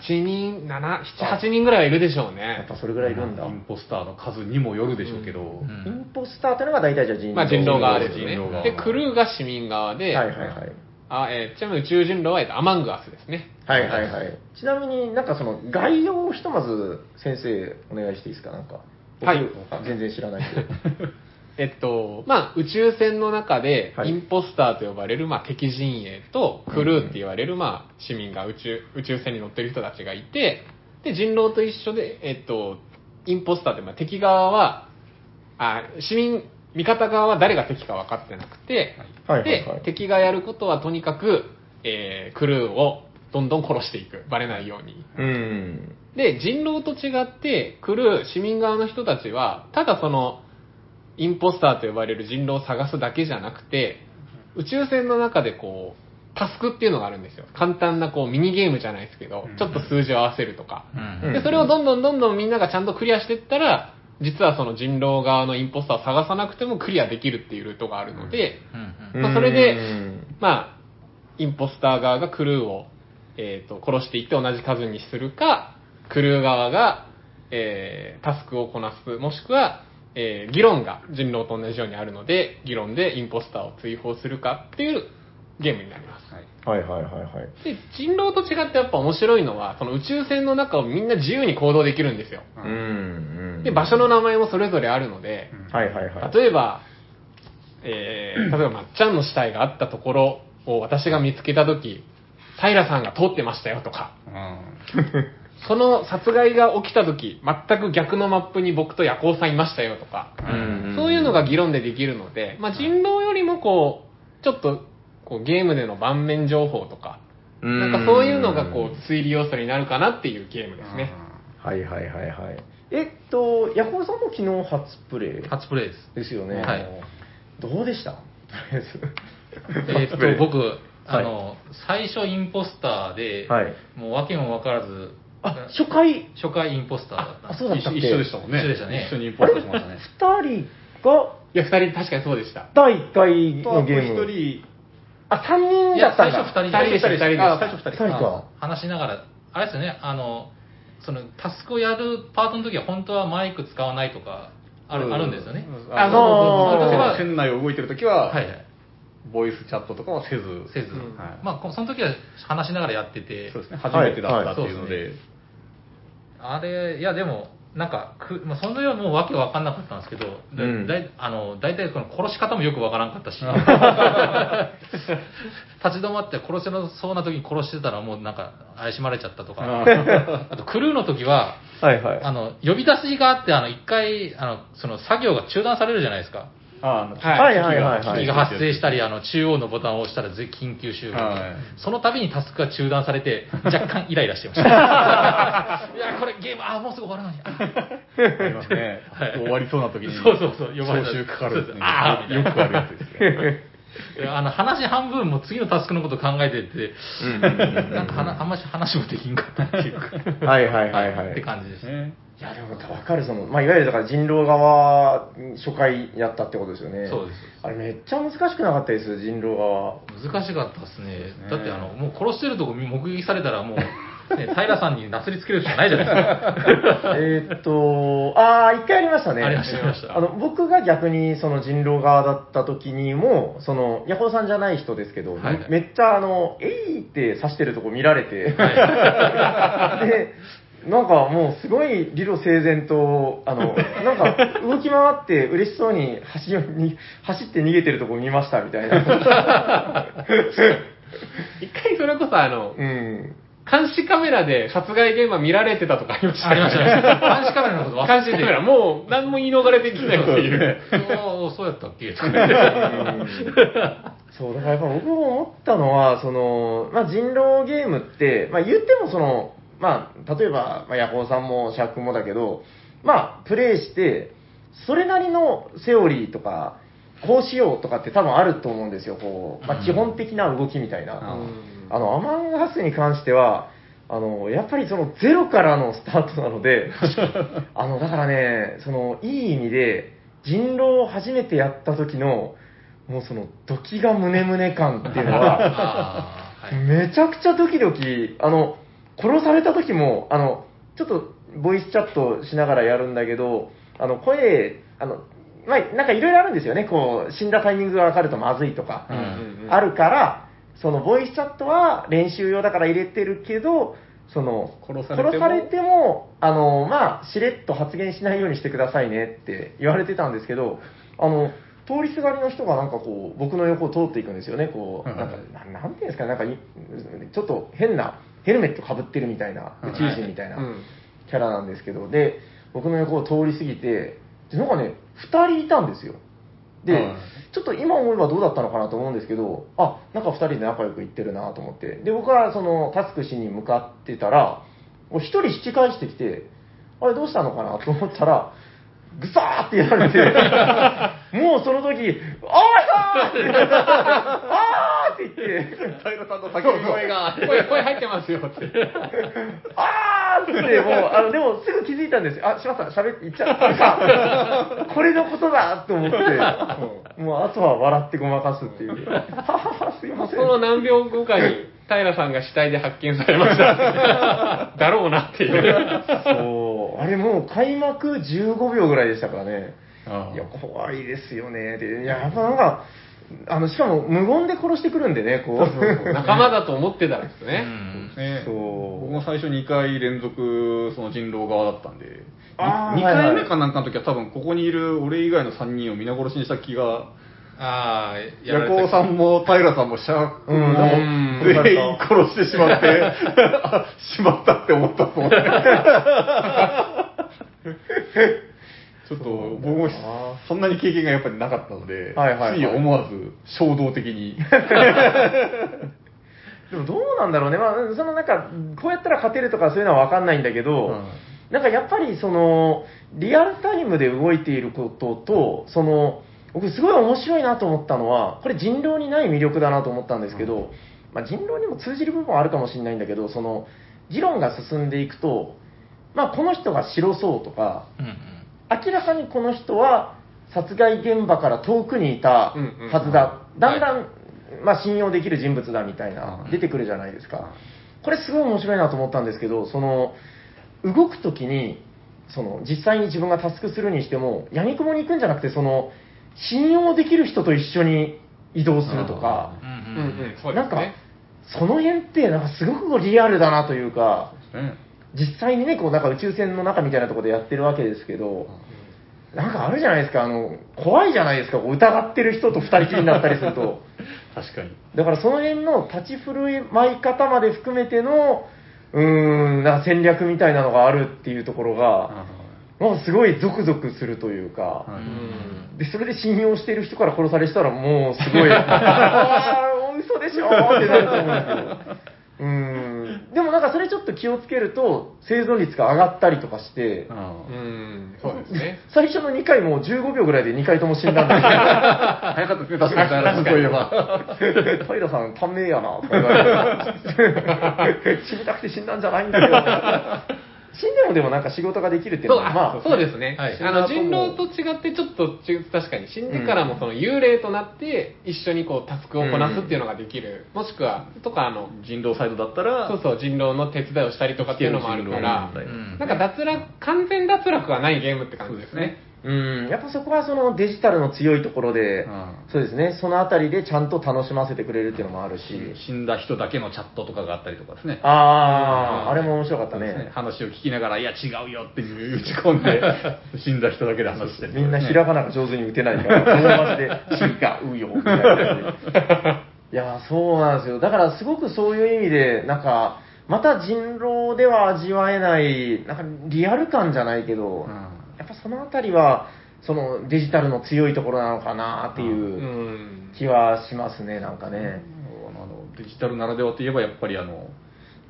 8人、7、7、8人ぐらいはいるでしょうやっね。ぱそれぐらいいるんだ。インポスターの数にもよるでしょうけど、うんインポスターというのが大体じゃあ人狼。まあ人狼側ですね人狼。側で、クルーが市民側で、はいはいはい。あえーちなみに宇宙人狼は、えっとアマングアスですね。はいはいはい。ちなみになんかその概要をひとまず先生お願いしていいですか？なんか。僕はい全然知らないけど。<laughs> えっと、まあ、宇宙船の中で、はい。インポスターと呼ばれる、まあ、敵陣営と、クルーって言われる、まあ、市民が宇宙、宇宙船に乗ってる人たちがいて、で、人狼と一緒で、えっと、インポスターって、まあ、敵側は、あ、市民、味方側は誰が敵か分かってなくて、はいはいはい。で、敵がやることはとにかく、えークルーをどんどん殺していく。バレないように。うん。で、人狼と違って、来る市民側の人たちは、ただその、インポスターと呼ばれる人狼を探すだけじゃなくて、宇宙船の中でこう、タスクっていうのがあるんですよ。簡単なこう、ミニゲームじゃないですけど、ちょっと数字を合わせるとか。うんで、それをどんどんどんどんみんながちゃんとクリアしていったら、実はその人狼側のインポスターを探さなくてもクリアできるっていうルートがあるので、うんまあそれでうんまあ、インポスター側がクルーを、えー、と殺していって同じ数にするか、クルー側が、えータスクをこなす、もしくは、えー議論が人狼と同じようにあるので、議論でインポスターを追放するかっていうゲームになります。はいはいはいはいはい。で、人狼と違ってやっぱ面白いのは、その宇宙船の中をみんな自由に行動できるんですよ。うんうん。で、場所の名前もそれぞれあるので、はいはいはい。例えば、えー、例えばまっちゃんの死体があったところを私が見つけたとき、平さんが通ってましたよとか、うんその殺害が起きたとき、全く逆のマップに僕と夜行さんいましたよとか、うんそういうのが議論でできるので、まあ、人狼よりもこう、ちょっとこうゲームでの盤面情報とか、なんかそういうのがこう推理要素になるかなっていうゲームですね。はいはいはいはい。えっと、ヤコウさんも昨日初プレイ？初プレイです。ですよね。はいどうでした？とりあえず。えーっと、僕、あはいの、最初インポスターで、はいもう訳も分からず、あ、初回、初回インポスターだったんあ、そうだったっけ？一緒でしたもんね。一緒でしたね一緒にインポストしましたね。二人が？いや、二人確かにそうでした。第1回のゲーム。一人、あ、3人いや、だったんだ。最初2人二人でした、二人でした。あ最初二人二人か。話しながら、あれですよね、あの、そのタスクをやるパートの時は本当はマイク使わないとかある,、あるんですよね。ああの、そうそうそうその時は船内を動いてる時は、はいはい。ボイスチャットとかはせず、せず、うん。はい。まあこその時は話しながらやってて、そうですね、初めてだったっていうのはいで、あれ、いやでも、なんかく、まあ、その時はもうわけわかんなかったんですけど、だうん。だいあの大体この殺し方もよくわからんかったし、<laughs> 立ち止まって殺せなそうな時に殺してたらもうなんか怪しまれちゃったとか、あとクルーの時は、はいはい。あの、呼び出しがあって、あの、一回、あの、その作業が中断されるじゃないですか。あのはいはいはいはいが発生したり、あの、中央のボタンを押したらぜ緊急集合、はいその度にタスクが中断されて、若干イライラしてました。<laughs> いや、これゲーム、あ、もうすぐ終わるのに。<laughs> あありますね。はい終わりそうな時に、そうそうそう呼ばれた招集かかるあーみたいなよくあるやつですね。あの、話半分も次のタスクのこと考えてて、なんかあんまり話もできんかったっていうか。はいはいはいはいって感じです。ねいや、でもわかる、その、まあ、いわゆるだから人狼側、初回やったってことですよね。そうです。あれめっちゃ難しくなかったです、人狼側。難しかったですね。ねだってあの、もう殺してるとこ目撃されたらもう、<laughs> ね、平さんになすりつけるしかないじゃないですか。<laughs> えーっと、ああ、一回ありましたね。ありましたありましたあの、僕が逆にその人狼側だった時にも、その、ヤホーさんじゃない人ですけど、はいはいめっちゃあの、えいって刺してるとこ見られて、<laughs> で、なんかもうすごい理路整然と、あの、<laughs> なんか動き回って嬉しそうに走走って逃げてるとこ見ましたみたいな。<laughs> 一回それこそあの、うん。監視カメラで殺害現場見られてたとかありましたありました、ありました。監視カメラのこと忘れてて。監視カメラ、もう何も言い逃れできないっていう。<laughs> そうそうやったっけ？とか言ってそう、だからやっぱ僕も思ったのは、その、まあ、人狼ゲームって、まあ、言ってもその、まあ、例えば、まあ、ヤコウさんもシャークもだけど、まあ、プレイして、それなりのセオリーとか、こうしようとかって多分あると思うんですよ、こう、まあ、基本的な動きみたいな。あの、アマンガスに関しては、あの、やっぱりそのゼロからのスタートなので、<laughs> あの、だからね、その、いい意味で、人狼を初めてやった時の、もうその、ドキが胸胸感っていうのは、めちゃくちゃドキドキ、あの、殺された時も、あの、ちょっと、ボイスチャットしながらやるんだけど、あの、声、あの、まあ、なんかいろいろあるんですよね、こう、死んだタイミングがわかるとまずいとか。うん。あるから、そのボイスチャットは練習用だから入れてるけど、その殺されても？殺されてもあの、まあ、しれっと発言しないようにしてくださいねって言われてたんですけど、あの通りすがりの人がなんかこう僕の横を通っていくんですよね、こうはいなんかななんていうんですかね、なんかいちょっと変なヘルメットかぶってるみたいな、宇宙人みたいなうんキャラなんですけど、で僕の横を通り過ぎて、でなんかね、2人いたんですよ。で、はいちょっと今思えばどうだったのかなと思うんですけど、あ、なんか2人で仲良くいってるなと思って。で、僕はそのタスクしに向かってたら、1人引き返してきて、あれどうしたのかなと思ったら、ぐさーってやられて、<laughs> もうその時、あー <laughs> あーって言って、平さんの叫び声が、声、声入ってますよって。あーって、もう、あの、でもすぐ気づいたんですよ。あ、しまった、喋って、言っちゃった。<laughs> これのことだと思って、もうあとは笑ってごまかすっていう。ははは、すいません。その何秒後かに、平さんが死体で発見されました。だろうなっていう。あれもう開幕15秒ぐらいでしたからね。あいや、怖いですよね。で、いや、やっぱなんか、あの、しかも無言で殺してくるんでね、こう。<laughs> 仲間だと思ってたんですうね。んね、そう僕も最初2回連続その人狼側だったんで、2あーはいはい回目かなんかの時は多分ここにいる俺以外の3人を皆殺しにした気が、あコウさんも平さんもシャークもうん全員殺してしまって、<laughs> あしまったって思ったと思って。<laughs> ちょっと僕もそんなに経験がやっぱりなかったので、はいはいはいつい思わず衝動的に。<laughs> でもどうなんだろうね。まあ、そのなんか、こうやったら勝てるとかそういうのはわかんないんだけど、うんなんかやっぱりその、リアルタイムで動いていることと、その、僕すごい面白いなと思ったのは、これ人狼にない魅力だなと思ったんですけど、まあ、人狼にも通じる部分はあるかもしれないんだけど、その、議論が進んでいくと、まあ、この人が白そうとか、うんうん。明らかにこの人は殺害現場から遠くにいたはずだ、うんうん。だ。んだん、まあ、信用できる人物だみたいなう、ん。出てくるじゃないですか。これすごい面白いなと思ったんですけど、その、動くときに、その、実際に自分がタスクするにしても、闇雲に行くんじゃなくて、その、信用できる人と一緒に移動するとか、なんかその辺って、なんかすごくリアルだなというか、ね。実際にね、こうなんか宇宙船の中みたいなところでやってるわけですけど、なんかあるじゃないですか、あの、怖いじゃないですか、こう疑ってる人と二人きりになったりすると。<laughs> 確かに。だからその辺の立ち振る舞い方まで含めての、うーん、なんか戦略みたいなのがあるっていうところが、もうすごいゾクゾクするというか、はうん。で、それで信用している人から殺されしたらもうすごい、ああ、嘘でしょーってなると思うんですけど。うーん。でもなんかそれちょっと気をつけると、生存率が上がったりとかして、うあ。ん、そうですね。<laughs> 最初の2回もう15秒ぐらいで2回とも死んだんですあ早かったですね、確かに。確かに。そういえば。けど、平さん、短命やな、とか言われて、<laughs> 死にたくて死んだんじゃないんだけど、死んでもでもなんか仕事ができるっていうそう、のは、まあ、そうですね。はいあの、人狼と違ってちょっとち確かに死んでからもその幽霊となって一緒にこうタスクをこなすっていうのができる。もしくは、とかあの、人狼サイドだったら、そうそう、人狼の手伝いをしたりとかっていうのもあるからなんか脱落、完全脱落はないゲームって感じですね。うん、やっぱそこはそのデジタルの強いところで、うん。そうですね、そのあたりでちゃんと楽しませてくれるっていうのもあるし、死んだ人だけのチャットとかがあったりとかですね。ああ、うん。あれも面白かったね。ね。話を聞きながら、いや、違うよっていう打ち込んで、死んだ人だけで話してる、みんなひらがなが上手に打てないから、<laughs> 大橋で、違うよ、みたいな感じ。で。<laughs> いや、そうなんですよ。だからすごくそういう意味で、なんか、また人狼では味わえない、なんかリアル感じゃないけど、やっぱそのあたりは、そのデジタルの強いところなのかなってう。いうん気はしますね、なんかね。あのデジタルならではといえばやっぱりあの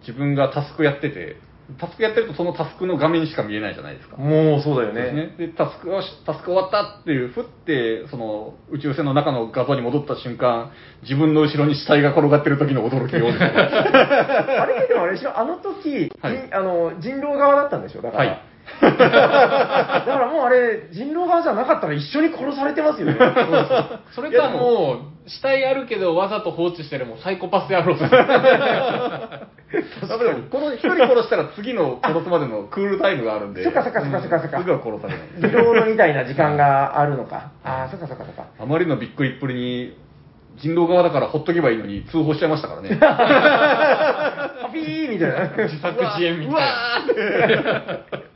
自分がタスクやっててタスクやってるとそのタスクの画面しか見えないじゃないですか。もうそうだよね。ね、でタスクがタスク終わったっていうふってその宇宙船の中の画像に戻った瞬間自分の後ろに死体が転がってる時の驚きようですね <laughs> あれでもあれでしょ、あの時、はい人あの人狼側だったんでしょ、だから。はいだからもうあれ、人狼側じゃなかったら一緒に殺されてますよね。<laughs> それかもう、死体あるけどわざと放置してるもうサイコパス野郎。ダメだこの一人殺したら次の殺すまでのクールタイムがあるんでそっかそっかそっかそっかそっかすぐは殺されないリロードみたいな時間があるのか。ああ、そっかそっかそっか。あまりのびっくりっぷりに人狼側だからほっとけばいいのに通報しちゃいましたからねパ <laughs> ピーみたいな。自作自演みたいな。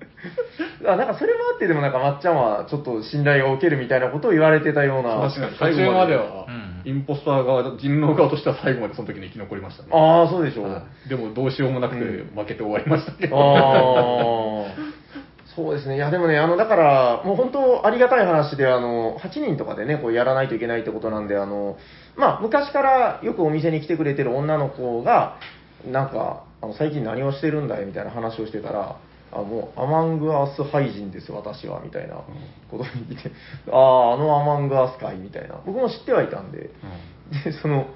あなんかそれもあって、でもなんかまっちゃんはちょっと信頼がおけるみたいなことを言われてたような。確かに、途中まではう。んインポスター側、人狼側としては最後までその時に生き残りましたね。ああ、そうでしょう。はいでもどうしようもなくてうん負けて終わりましたけど。ああ、そうですね。いや、でもね、あの、だから、もう本当ありがたい話で、あの、8人とかでね、こうやらないといけないってことなんで、あの、まあ、昔からよくお店に来てくれてる女の子が、なんか、あの最近何をしてるんだいみたいな話をしてたら、あ、もう、アマングアス廃人です、私は、みたいなことに言って、ああ、あのアマングアス会みたいな。僕も知ってはいたんで、で、その、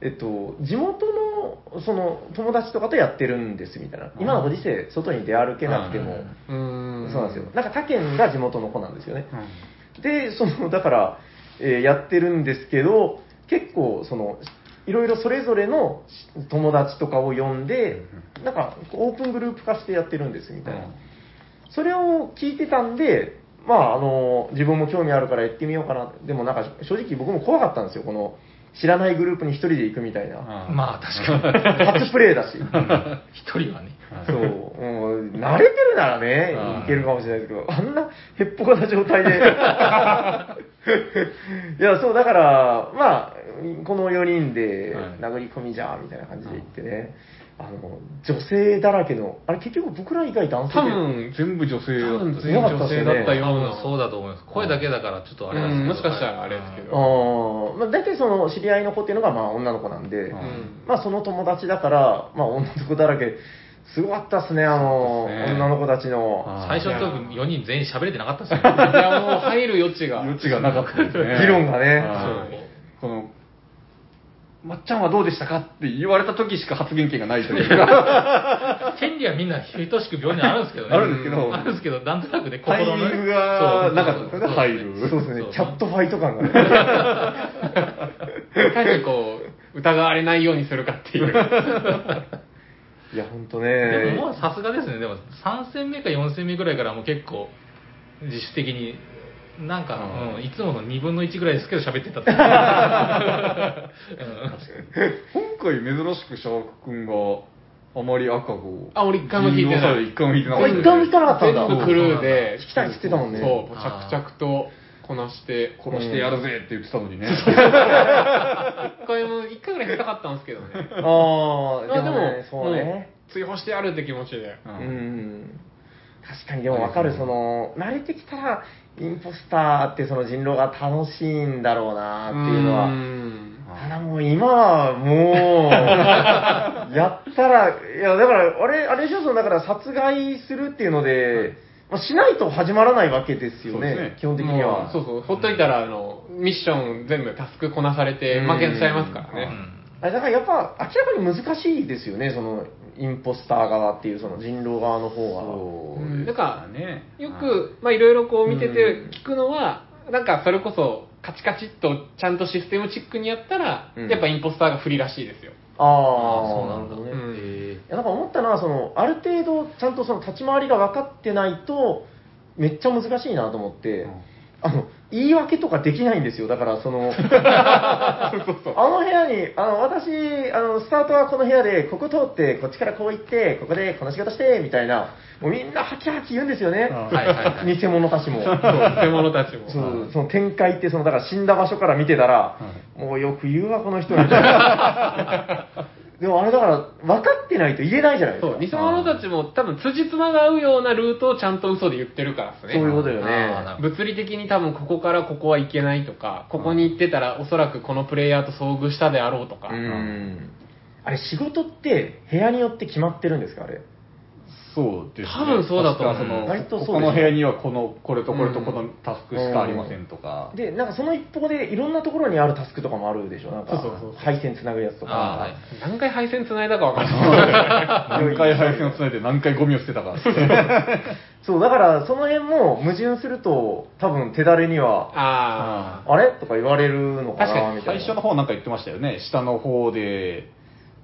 えっと、地元の、その、友達とかとやってるんです、みたいな。今のご時世、外に出歩けなくても、うーん。そうなんですよ。なんか他県が地元の子なんですよね。うんで、その、だから、えーやってるんですけど、結構、その、いろいろそれぞれの友達とかを呼んで、なんか、オープングループ化してやってるんです、みたいな。それを聞いてたんで、まあ、あの、自分も興味あるからやってみようかな。でもなんか、正直僕も怖かったんですよ。この、知らないグループに一人で行くみたいな。まあ確かに。初プレイだし。<laughs> 一人はね。そう、もう慣れてるならねうん、いけるかもしれないですけど、あんなへっぽこな状態で。<laughs> いや、そう、だから、まあ、この4人ではい殴り込みじゃ、みたいな感じで行ってね、あの、女性だらけの、あれ結局僕ら以外男性で、多分、全部女性だった全員女性だったよ多うな。分そうだと思います。声だけだからちょっとあれですけどうんもしかしたらあれですけどあーまあ、大体その知り合いの子っていうのがまあ女の子なんで、うんまあその友達だから、まあ女の子だらけ、すごかったっすね、あの、ね女の子たちの。最初の時4人全員喋れてなかったですよ。いや、もう入る余地が。余地がなかったですね。<laughs> 議論がねはいこの、まっちゃんはどうでしたかって言われた時しか発言権がないというか、<laughs> 権利はみんな等しく病院にあるんですけどね。あるんですけどあるんですけど、なんとなくね、タイミングがなかったですよね、入る。そうですねキャットファイト感がね。<laughs> いかにこう、疑われないようにするかっていう。<laughs> いや、ほんとでね。ももうさすがですね。でも3戦目か4戦目ぐらいからもう結構自主的に、なんか、うん。うんいつもの2分の1ぐらいですけど喋ってたって。う。<laughs> ん今回珍しくシャーク君があまり赤子あ俺一回も弾いてない。一回も弾いてなかったあ一回も弾かなかった。んだ全部クルーで、弾きたいって言ってたもんね。そう、着々とこなして、殺してやるぜって言ってたのにね。一回も、一回ぐらい弾きたかったんですけどね。<laughs> ああ、まあでも、ねそうね。追放してやるって気持ちで。ううん。ん。確かにでもわかる、その、慣れてきたら、インポスターってその人狼が楽しいんだろうなっていうのは。んただもう今はもう、やったら、いやだから、あれ、あれでしょ、そのだから殺害するっていうので、まあ、しないと始まらないわけですよねね、基本的にもはう。そうそう、ほっといたら、あの、ミッション全部タスクこなされてうん負けちゃいますからね。あれだからやっぱ明らかに難しいですよね、そのインポスター側っていう、その人狼側の方は。そううんかね。よく、まあいろいろこう見ててうん聞くのは、なんかそれこそカチカチっとちゃんとシステムチックにやったら、うんやっぱインポスターが不利らしいですよ。ああ、あそうなんだるほどね。うんえいやなんか思ったのはその、ある程度ちゃんとその立ち回りが分かってないと、めっちゃ難しいなと思って、うんあの、言い訳とかできないんですよ。だからその、<laughs> あの部屋に、あの、私、あの、スタートはこの部屋で、ここ通って、こっちからこう行って、ここでこの仕事して、みたいな、もうみんなハキハキ言うんですよね。うんはいはいはい偽物たちも。偽物たちも。そう、その展開って、その、だから死んだ場所から見てたら、もうよく言うわ、この人みたいな。<laughs> でもあれだから、分かってないと言えないじゃないですか。そう、偽物たちも多分辻褄が合うようなルートをちゃんと嘘で言ってるからですね。そういうことよね。物理的に多分ここからここは行けないとか、ここに行ってたらおそらくこのプレイヤーと遭遇したであろうとか。うん。あれ、仕事って部屋によって決まってるんですか、あれ？そうですね。多分そうだと思う割とそうですここの部屋にはこの、これとこれとこのタスクしかありませんとか。で、なんかその一方で、いろんなところにあるタスクとかもあるでしょ、なんか、配線つなぐやつとか。何回配線繋いだか分かんない。何回配線をつないで何回ゴミを捨てたかって。<laughs> そう、だからその辺も矛盾すると、多分手だれには、ああれ？とか言われるのかなみたいな。最初の方なんか言ってましたよね。下の方で、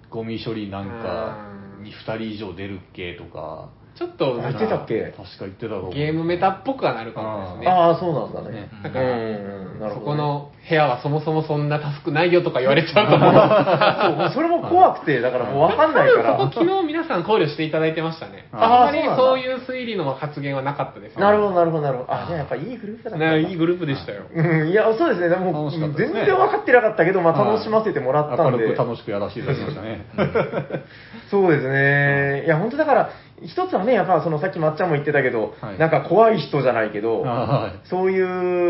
ゴミ処理なんかうんに2人以上出るっけとか。あ。ちょっとあ言ってたっけ？確か言ってたと思う。ゲームメタっぽくはなるかもですね。ああ、そうなんだねね。だからうんうん、なるそほどねこの部屋はそもそもそんなタスクないよとか言われちゃうと思う。<laughs> そう、それも怖くて、だからもうわかんないから。多 <laughs> 分そこ昨日皆さん考慮していただいてましたね。ああんまりそうなんだそういう推理の発言はなかったです。なるほど、なるほど、なるほど。あ、じゃあやっぱいいグループだった。ねいいグループでしたよ。うん、いや、そうですね。でも、楽しかったですね全然分かってなかったけど、まあ、楽しませてもらったんで。明るく楽しくやらせていただきましたね。そうですね。いや、本当だから、一つはね、やっぱそのさっきまっちゃんも言ってたけど、はい。なんか怖い人じゃないけど、はい。そうい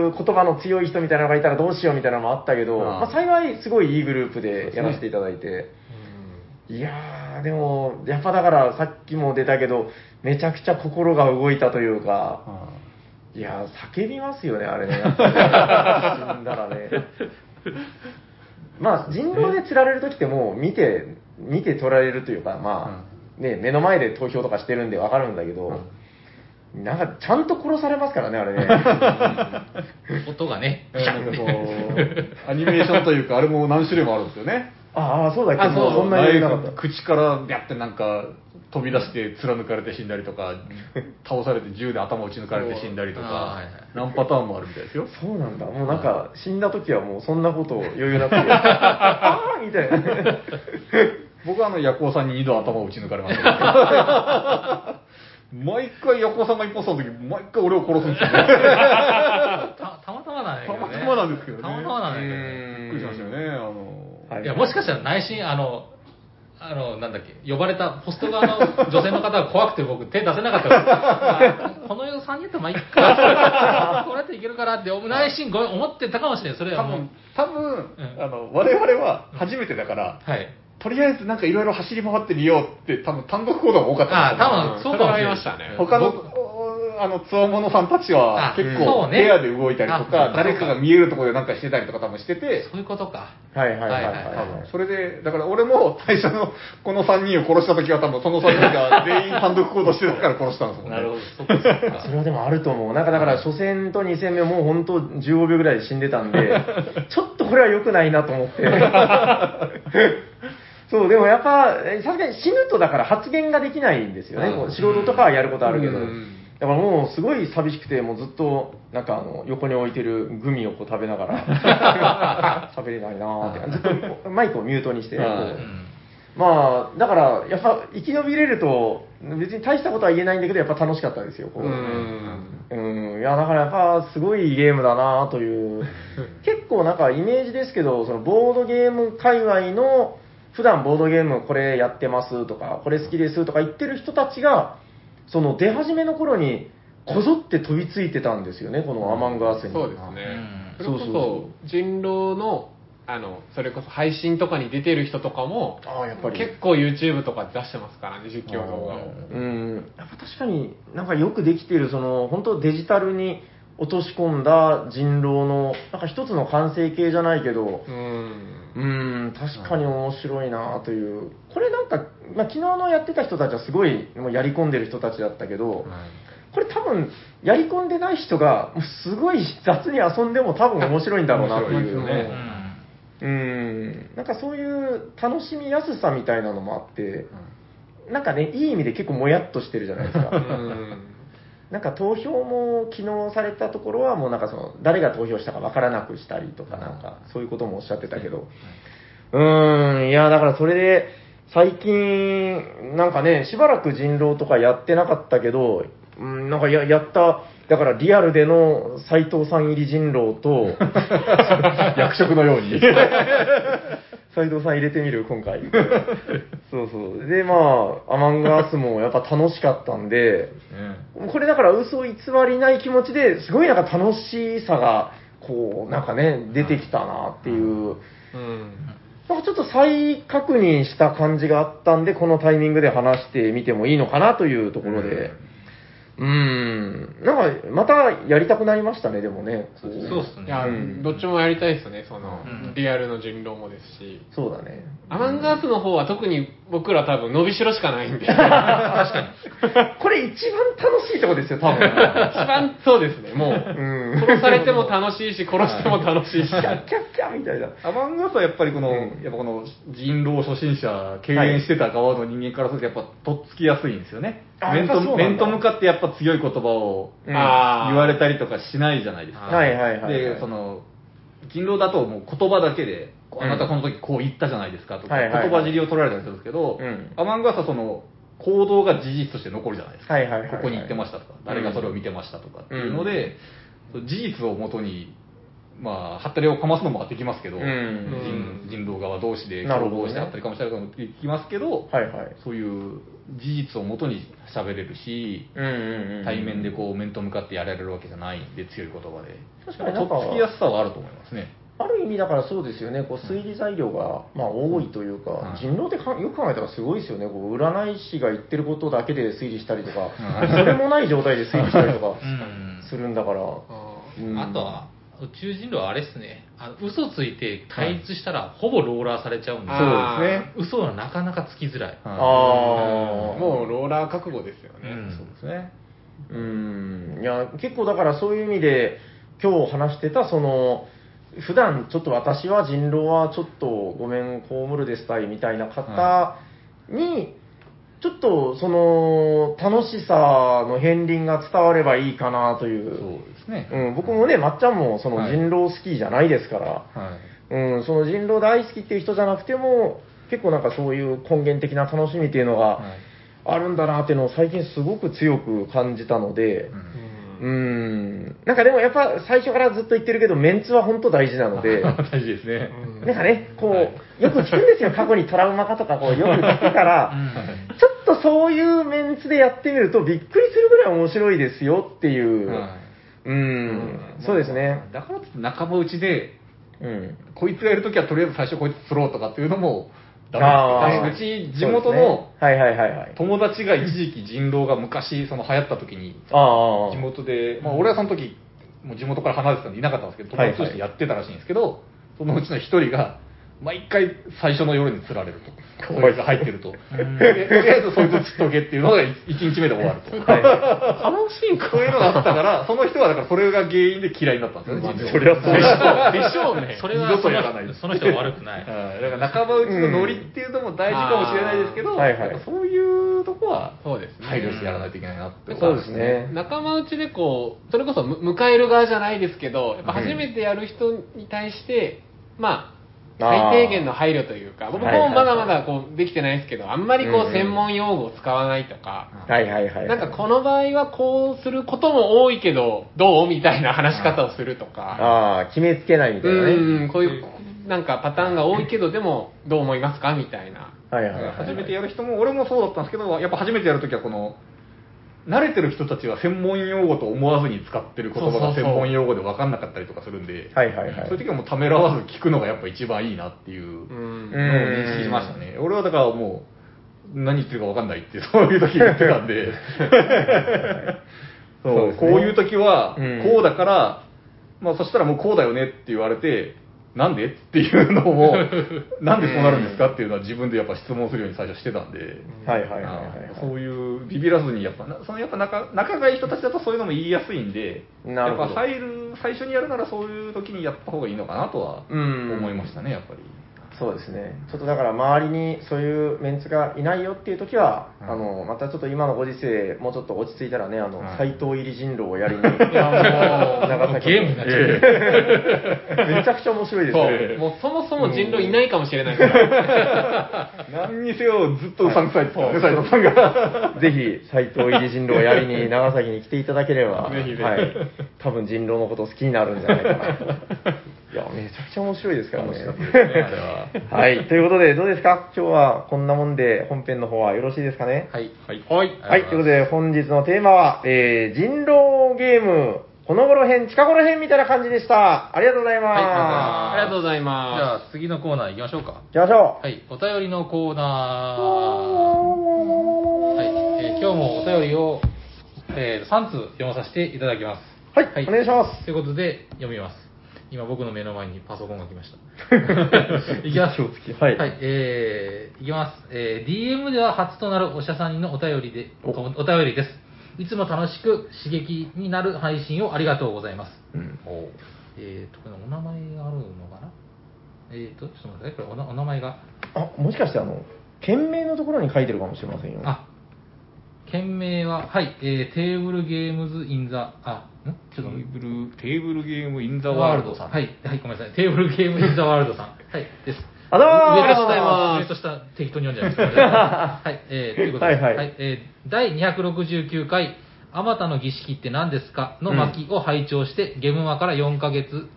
う言葉の強い人みたいなのがいたらどうしようみたいなのもあったけど、ああまあ、幸いすごいいいグループでやらせていただいて。いやー、でも、やっぱだからさっきも出たけど、めちゃくちゃ心が動いたというか、いやー、叫びますよね、あれね。<laughs> やっぱり死んだらね。まあ、人狼で釣られるときってもう見て、見て取られるというか、まあ、ね、目の前で投票とかしてるんでわかるんだけど、なんかちゃんと殺されますからね、あれね。<laughs> 音がね、なんかこう、アニメーションというか、あれも何種類もあるんですよね。ああ、そうだっけ？あそそんなになかった。口からビャってなんか飛び出して貫かれて死んだりとか、<laughs> 倒されて銃で頭打ち抜かれて死んだりとか何パターンもあるみたいですよ。そうなんだ。もうなんか、死んだ時はもうそんなことを余裕なくて、<laughs> ああみたいな。僕はあの、ヤコウさんに二度頭を打ち抜かれましたけど。<laughs> 毎回ヤコウさんが一歩した時、毎回俺を殺すんですよね。<laughs> たたまたまなんだけどね。たまたまなんですけどねたまたまなんだけどね。びっくりしましたよね、あの。はいいや、もしかしたら内心、あの、あの、なんだっけ、呼ばれたポスト側の女性の方が怖くて僕手出せなかった <laughs> から、この世3人やったらまあいっか、これやっていけるからって、内心思ってたかもしれない。それはもう多分、多分、うんあの、我々は初めてだから、はい。とりあえずなんかいろいろ走り回ってみようって、多分単独行動が多かったあんですよ多分そうかもしれましたね他の僕、あの、つわものさんたちはあ結構ねペアで動いたりとあか、誰かが見えるところでなんかしてたりとか多分してて、そういうことか。はいはいはいはい。それで、だから俺も最初のこの3人を殺した時は多分その3人が全員単独行動してたから殺したんですもんね。なるほど、そっかそっか。<laughs> それはでもあると思う。なんかだから初戦と2戦目もう本当15秒ぐらいで死んでたんで、ちょっとこれは良くないなと思って。そう、でもやっぱ、えさすがに死ぬとだから発言ができないんですよね。うんこう素人とかはやることあるけど。うんだからもうすごい寂しくて、もうずっと、なんかあの、横に置いてるグミをこう食べながら、<laughs> 喋れないなーって、ずっとマイクをミュートにして、まあ、だから、やっぱ生き延びれると、別に大したことは言えないんだけど、やっぱ楽しかったですよ、こう。うん。うん、いや、だからやっぱすごいゲームだなという、<laughs> 結構なんかイメージですけど、そのボードゲーム界隈の、普段ボードゲームこれやってますとか、これ好きですとか言ってる人たちが、その出始めの頃に、こぞって飛びついてたんですよね、このアマングアースに。そうですね。うんそれこそうそうそ、人狼の、あの、それこそ配信とかに出てる人とかも、ああ、やっぱり。結構 YouTube とかで出してますからね、実況動画を。うん、やっぱ確かになんかよくできている、その本当デジタルに落とし込んだ人狼の、なんか一つの完成形じゃないけど、うん。うん、確かに面白いなという、これなんか、まあ、昨日のやってた人たちはすごいもうやり込んでる人たちだったけど、これ多分、やり込んでない人が、もうすごい雑に遊んでも多分面白いんだろうなという。面白いですねうん、なんかそういう楽しみやすさみたいなのもあって、なんかね、いい意味で結構もやっとしてるじゃないですか。うん。なんか投票も昨日されたところは、もうなんかその、誰が投票したかわからなくしたりとか、なんか、そういうこともおっしゃってたけど、うーん、いや、だからそれで、最近、なんかね、しばらく人狼とかやってなかったけど、うん、なんかややった、だからリアルでの斎藤さん入り人狼と、<laughs> <laughs> <laughs> 役職のように。斎藤さん入れてみる今回。<laughs> そうそう。で、まあ、アマンガースもやっぱ楽しかったんで、これだから嘘偽りない気持ちですごいなんか楽しさが、こう、なんかね、出てきたなっていう、うん。なんかちょっと再確認した感じがあったんで、このタイミングで話してみてもいいのかなというところで、うーん、なんかまたやりたくなりましたね、でもね。そうっすね。いや、うんどっちもやりたいですね、その、うんリアルの人狼もですし。そうだね。アマンガースの方は特に僕ら多分伸びしろしかないんで。一確かこれ一番楽しいとこですよ、多分。番そうですね、もう。うん殺されても楽しいし、殺しても楽しいし。キャッキャッキャみたいな。アマンガースはやっぱりこの、うんやっぱこの人狼初心者、敬遠してた側の人間からするとやっぱとっつきやすいんですよね。あ面とやっぱそうなんだ面と向かってやっぱ強い言葉を言われたりとかしないじゃないですか。はいはいはいはい。で、その、人狼だともう言葉だけで、あなたこの時こう言ったじゃないですかとか、言葉尻を取られたりするんですけど、うん。アマンガースはその、行動が事実として残るじゃないですか。ここに行ってましたとか、誰がそれを見てましたとかっていうので、事実をもとに、まあ、はったりをかますのもできますけど、うん。人人狼側同士でなるほどね。共謀してあったりかもしれないのもできますけど。そういう事実をもとに喋れるし。対面でこう面と向かってやられるわけじゃないんで強い言葉で。確かにとっつきやすさはあると思いますねある意味だからそうですよね、こう推理材料が、まあ、多いというか、うん。人狼ってかよく考えたらすごいですよね、こう占い師が言ってることだけで推理したりとか、うん。それもない状態で推理したりとかうん。するんだから、あうん。あとは、宇宙人狼はあれっすね。あの嘘ついて対立したら、ほぼローラーされちゃうんで、あそうですね。嘘はなかなかつきづらい。あー。ーもうローラー覚悟ですよね。うん。そうですね。うん、いや、結構だからそういう意味で、今日話してた、その、普段ちょっと私は人狼はちょっとごめん、被るですたいみたいな方に、ちょっとその楽しさの片鱗が伝わればいいかなといそうう。ですね。うん、僕もね、まっちゃんもそのはい人狼好きじゃないですから、はい。うん、その人狼大好きっていう人じゃなくても、結構なんかそういう根源的な楽しみっていうのがはい。あるんだなっていうのを最近すごく強く感じたので、うんうーん。なんかでもやっぱ最初からずっと言ってるけど、メンツは本当大事なので、<laughs> 大事ですね。うん。なんかね、こう、はい。よく聞くんですよ、過去にトラウマ化とか、こう、<laughs> よく聞くから、ちょっとそういうメンツでやってみるとびっくりするぐらい面白いですよっていう、はい。うん、そうですね。だからって仲間内でうん。こいつがいるときはとりあえず最初こいつ釣ろうとかっていうのもダメです。うち、地元のですねはいはいはいはい。友達が一時期人狼が昔、その流行った時に、ああ。地元で、まあ俺はその時、もう地元から離れてたんでいなかったんですけど、友達としてやってたらしいんですけど、そのうちの一人が、毎回最初の夜に釣られると。<laughs> そいつが入ってると。でとりあえずそいつを釣っとけっていうのが1日目で終わると。楽しいんか？そういうのがあったから、その人はだからそれが原因で嫌いになったんですよね、そりゃそうでしょでしょうね。それはそのとやらないその人は悪くない。<laughs> はいだから仲間内のノリっていうのも大事かもしれないですけど、うんはいはいやっぱそういうとこはそうですね。配慮してやらないといけないなってそうですね。仲間内でこう、それこそむ迎える側じゃないですけど、やっぱ初めてやる人に対して、まあ、最低限の配慮というか、僕もまだまだこうできてないですけど、あんまりこう専門用語を使わないとか、はいはいはい。なんかこの場合はこうすることも多いけど、どうみたいな話し方をするとか、ああ、決めつけないみたいなね。うん、こういうなんかパターンが多いけど、でもどう思いますかみたいな。はいはいはい。初めてやる人も、俺もそうだったんですけど、やっぱ初めてやるときはこの、慣れてる人たちは専門用語と思わずに使ってる言葉が専門用語で分かんなかったりとかするんで、はいはいはい。そういう時はもうためらわず聞くのがやっぱ一番いいなっていううのをん。認識しましたね。俺はだからもう、何言ってるか分かんないって、そういう時言ってたんで、<laughs> そうこういう時はうん、こうだから、まあそしたらもうこうだよねって言われて、なんで？っていうのを、<laughs> なんでそうなるんですか？っていうのは自分でやっぱ質問するように最初してたんで、はいはいはいそういうビビらずにやっぱなそのやっぱ仲仲がいい人たちだとそういうのも言いやすいんでなるほど。やっぱ入る最初にやるならそういう時にやった方がいいのかなとはうん。思いましたねやっぱりそうですね。ちょっとだから周りにそういうメンツがいないよっていう時は、うんあの、またちょっと今のご時世、もうちょっと落ち着いたらね、あの、うん斎藤入り人狼をやりに、<laughs> いやもう長崎ゲームになっちゃう。めちゃくちゃ面白いですね。う、もうそもそも人狼いないかもしれないから。<laughs> 何にせよずっとうさんくさいですからね斉藤さんが <laughs> ぜひ、斎藤入り人狼をやりに長崎に来ていただければ、ぜひぜひはい。多分人狼のこと好きになるんじゃないかなと。いや、めちゃくちゃ面白いですからね。楽しかったですねあれは <laughs> はい。ということで、どうですか？今日はこんなもんで本編の方はよろしいですかね？はい。はいはい。はい。ということで、本日のテーマは、えー、人狼ゲーム、この頃編、近頃編みたいな感じでした。ありがとうございます。はいありがとうございじゃまあ次のコーナー行きましょうか。行きましょう。はい。お便りのコーナー。はい。えー今日もお便りを、えー3通読まさせていただきます。はいお願いしますということで、読みます。今僕の目の前にパソコンが来ました。<laughs> いきます。気をつけはいえー、いきます。えー、DM では初となるおしゃさんにのお便りで、おおお便りです。いつも楽しく刺激になる配信をありがとうございます。うんえーと、これお名前があるのかな？えーと、ちょっと待ってください。これおなお名前が？あ、もしかしてあの、件名のところに書いてるかもしれませんよ。あ、件名は、はい、えー、 Table Games in the、あ、テーブルテーブルゲームインザザワールドさん。はい、はい、ごめんなさい。 Table Game in the World さん。<laughs> はい、です。あどうもありがとうございます。上と下、適当に読んじゃいました。<laughs> はい、えー、ということで、はいはい。えー、第269回、あまたの儀式って何ですかの巻を拝聴して、ゲームマから4ヶ月、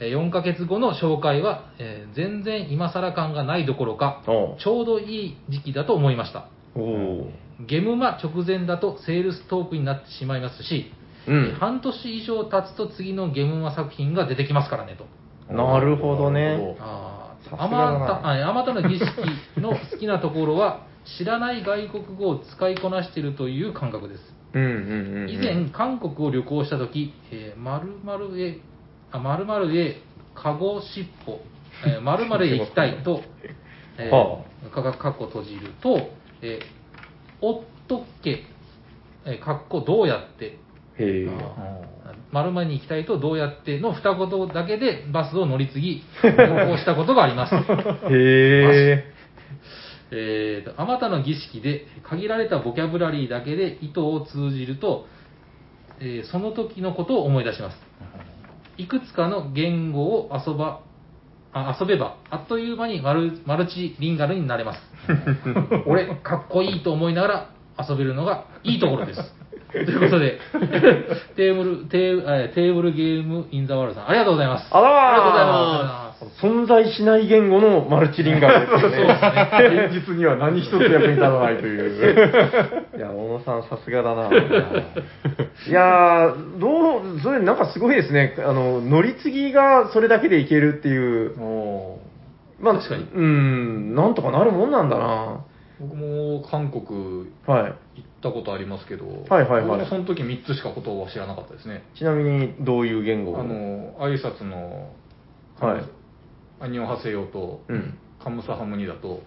えー4ヶ月後の紹介は、えー全然今更感がないどころか、おう。ちょうどいい時期だと思いました。おーゲムマ直前だとセールストークになってしまいますし、うん半年以上経つと次のゲムマ作品が出てきますからねと。なるほどね。あまた、ああまたの儀式の好きなところは、知らない外国語を使いこなしているという感覚です。うんうんうんうん。以前、韓国を旅行したとき、えー、〇〇へ、あ、〇〇へ、カゴしっぽ、えー、〇〇へ行きたいと、<laughs> えはー、かかかっこ閉じると、えー、おっとっけ、えー、かっこどうやって、へえ。丸々に行きたいとどうやっての二言だけでバスを乗り継ぎ、<laughs> 旅行したことがあります。へえ。えーと、あまたの儀式で限られたボキャブラリーだけで意図を通じると、えーその時のことを思い出します。いくつかの言語を遊ば、あ遊べば、あっという間にマルマルチリンガルになれます。<laughs> 俺、かっこいいと思いながら遊べるのがいいところです。ということで、<laughs> テーブル、テーえーテーブルゲームインザワールドさん、ありがとうございます。あらまありがとうございあます。存在しない言語のマルチリンガルです <laughs> よね。現実には何一つ役に立たないという。<laughs> いや、小野さんさすがだな。いやー、どう、それなんかすごいですね。あの、乗り継ぎがそれだけでいけるっていう。もまあ、確かにうん、なんとかなるもんなんだな。僕も韓国はい。行ったことありますけど、はいはいはい僕もその時3つしか言葉を知らなかったですね。ちなみに、どういう言語あの、挨拶の、はい。アニョンハセヨと、うん。カムサハムニだと、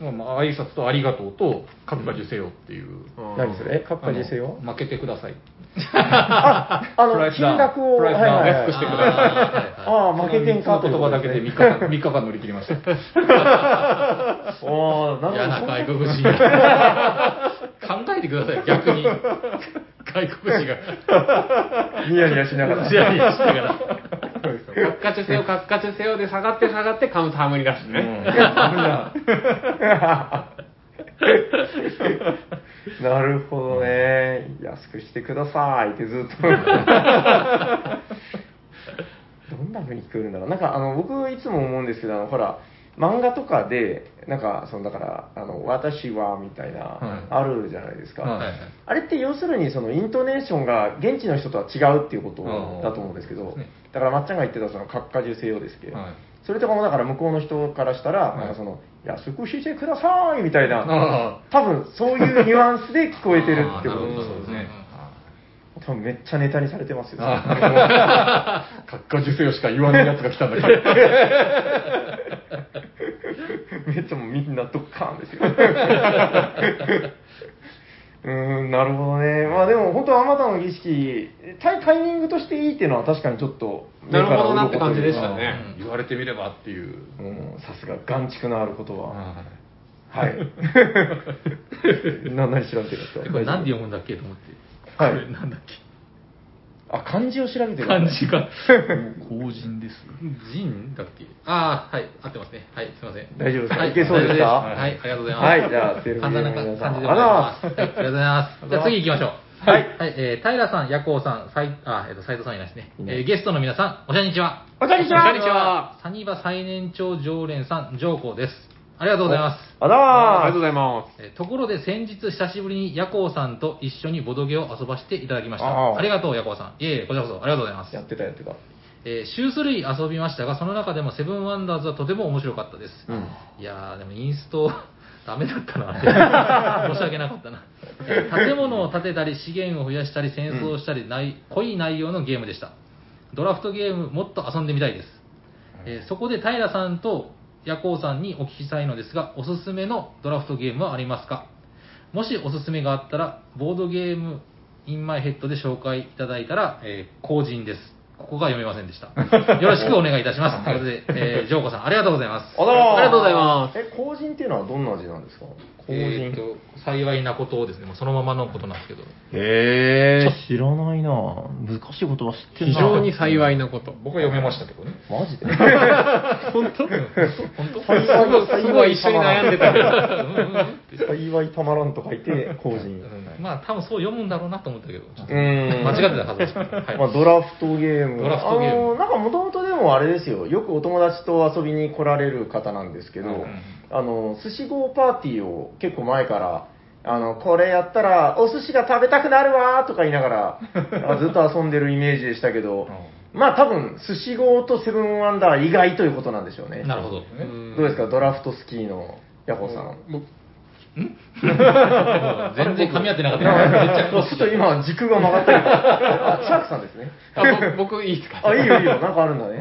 まあ、まあ挨拶とありがとうと、カッカジュセヨっていう。何それ？え、カッパジェセよあの負けてください。あ、あの、<laughs> プライスダウン金額を、プライスダウンしてくださいああ、負けてんかの言葉だけで3日。日間、<laughs> 3日間乗り切りました。<laughs> ああ、なるほど。嫌な外国人。考えてください、逆に。<laughs> 外国人が。<laughs> ニヤニヤしながら。ニヤニヤしながら。カッカチュセヨ、カッカチュセヨで下がって下がってカムサハムニだしね。なるほどね。安くしてくださいってずっと。<laughs> どんな風に聞こえるんだろう。なんか、あの、僕いつも思うんですけど、あの、ほら、漫画とかで、なんか、その、だから、あの、私は、みたいな、はい。あるじゃないですか。はい。はいあれって要するに、その、イントネーションが現地の人とは違うっていうことだと思うんですけど、ね。だから、まっちゃんが言ってた、その、閣下受精用ですけど、はい。それとかもだから向こうの人からしたら、いなんかその、安くしてくださいみたいな、あ多分そういうニュアンスで聞こえてるってことですね。多分めっちゃネタにされてますよ。あ <laughs> 閣下受精しか言わないやつが来たんだから。めっちゃもうみんなドッカーンですよ。うーん、なるほどね。まあでも本当はあまたの儀式、タイタイミングとしていいっていうのは確かにちょっとなるほどなって感じでした目ねうん言われてみればっていう。さすが眼蓄のある言葉。ははい。<laughs> <laughs> な、何調べてるんですかこれ何で読むんだっけと思って。はいこれなんだっけ？あ、漢字を調べてる。漢字が。い。後人です。人だっけ？ああ、はい、合ってますね。はい、すいません。大丈夫ですか？はいいけそうですか？はい、ありがとうございます。はいじゃあセルフ簡単なゲームの皆さん感じでございます。はい、ありがとうございます。じゃあ次行きましょう。はいはい、えー、平さん、ヤコウさん、さい、あ、えっ、と、斉藤さんいないですね。いないえー、ゲストの皆さん、おしゃにちは。おかにちはこんにちは。サニバ最年長常連さん、ジョーコーです。ありがとうございます。あらーありがとうございます。えーところで先日久しぶりにヤコウさんと一緒にボドゲを遊ばせていただきました。ありがとう、ヤコウさん。いえいえ、こちらこそありがとうございますや。ってたやってた。えー週3遊びましたが、その中でもセブンワンダーズはとても面白かったです。うんいやー、でもインスト、<laughs> ダメだったな。<laughs> 申し訳なかったな。えー建物を建てたり、資源を増やしたり、戦争をしたり、ない濃い内容のゲームでした。ドラフトゲーム、もっと遊んでみたいです。えーそこで平さんとヤコウさんにお聞きしたいのですが、おすすめのドラフトゲームはありますか？もしおすすめがあったら、ボードゲームインマイヘッドで紹介いただいたら、えー、後人です。ここが読めませんでした。<laughs> よろしくお願いいたします。ということで、えー、ジョーコさん、ありがとうございます。ありがとうございますえ、後人っていうのはどんな味なんですか？えーと、幸いなことをですね、もうそのままのことなんですけど、へー、知らないな難しい言葉知ってんな非常に幸いなこと。僕は読めましたけどね。マジで？本当？本当？幸いすごい一緒に悩んでたけど。幸いたまらんと書いて、後人。まあ、多分そう読むんだろうなと思ったけど、ちょっとうーん間違ってたはずです。はい。まあ、ドラフトゲーム。ドラフトゲームあのなんかもともとでもあれですよ。よくお友達と遊びに来られる方なんですけど、うんあの、寿司号パーティーを結構前から、あの、これやったらお寿司が食べたくなるわーとか言いながら、<laughs> あずっと遊んでるイメージでしたけど、まあ多分、寿司号とセブンワンダー以外ということなんでしょうね。なるほど。どうですか、ドラフトスキーのヤホーさん。僕 <laughs> 全然噛み合ってなかった。めっちゃちょっと今、軸が曲がってる。<laughs> あ、チャークさんですね。あぼ僕いいですか？あ、いいよいいよ、なんかあるんだね。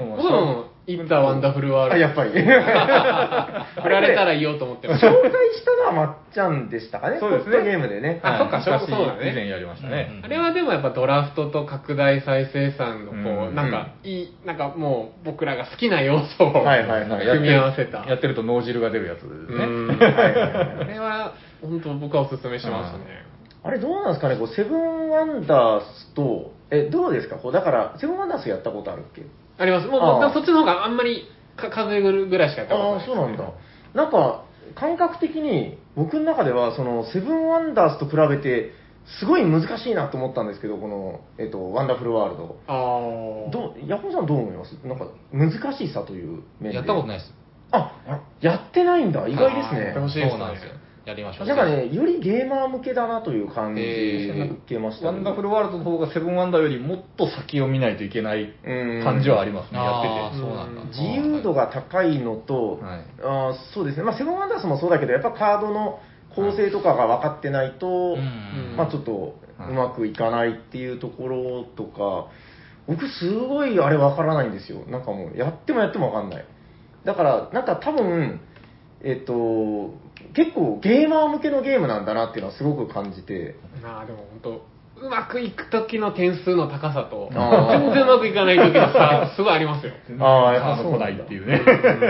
インターワンダフルワーあ、ルド。やっぱり。<laughs> 振られたら言おうと思ってまし紹た。介したのはまっちゃんでしたかね。そうですねゲームでね。あそっか昔そうだね以前やりましたね。あれはでもやっぱドラフトと拡大再生産のこう、うんなんかいい、なんかもう僕らが好きな要素をはいはいはい組み合わせた。やってると脳汁が出るやつですね。うんはいはいはいあれは本当僕はおすすめしましたね。あれどうなんですかね、こうセブンワンダースと、え、どうですかこうだから、セブンワンダースやったことあるっけあります。もうそっちの方があんまりか数えるぐらいしかやったことああ、ないですね、そうなんだ。なんか、感覚的に、僕の中では、その、セブンワンダースと比べて、すごい難しいなと思ったんですけど、この、えっと、ワンダフルワールド。あーどう、ヤホーさんどう思います？なんか、難しさという面で。やったことないです。あ、あやってないんだ。意外ですねそうなんですよ。やりましょう。なんかね、よりゲーマー向けだなという感じえ受けましたねワンダフルワールドの方がセブンワンダーよりもっと先を見ないといけない感じはありますね、やってて。そうなんだ。自由度が高いのと、はいあーそうですね、まあ、セブンワンダースもそうだけど、やっぱカードの構成とかが分かってないと、うんまあ、ちょっとうまくいかないっていうところとか、僕、すごいあれ分からないんですよ、なんかもう、やってもやっても分かんない。だから、なんか多分、えっと、結構ゲーマー向けのゲームなんだなっていうのはすごく感じて、なあでも本当うまくいく時の点数の高さと全然うまくいかない時の差 <laughs> すごいありますよああ、やっカード来ぱそうないっていうね。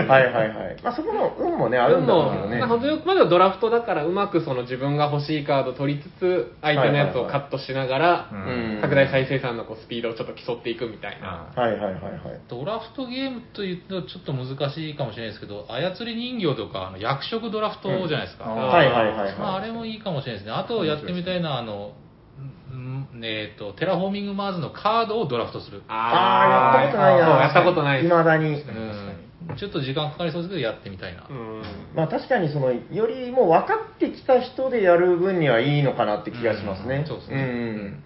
はいはいはい。まあ、そこの運もね、あるんだろうけどね。本当にまではドラフトだからうまくその自分が欲しいカード取りつつ相手のやつをカットしながらうん拡大再生産のこうスピードをちょっと競っていくみたいなはいはいはいはい。ドラフトゲームというとちょっと難しいかもしれないですけど、操り人形とかあの役職ドラフトじゃないですか。うんはいはいはいまあ、あはい。れもいいかもしれないですね。あとやってみたいのは、あの、えっ、と、テラフォーミングマーズのカードをドラフトする。ああ、やったことないな。そうやったことないいまだに。うん。ちょっと時間かかりそうですけど、やってみたいな。うんまあ確かにその、よりもう分かってきた人でやる分にはいいのかなって気がしますね。うんそうですねん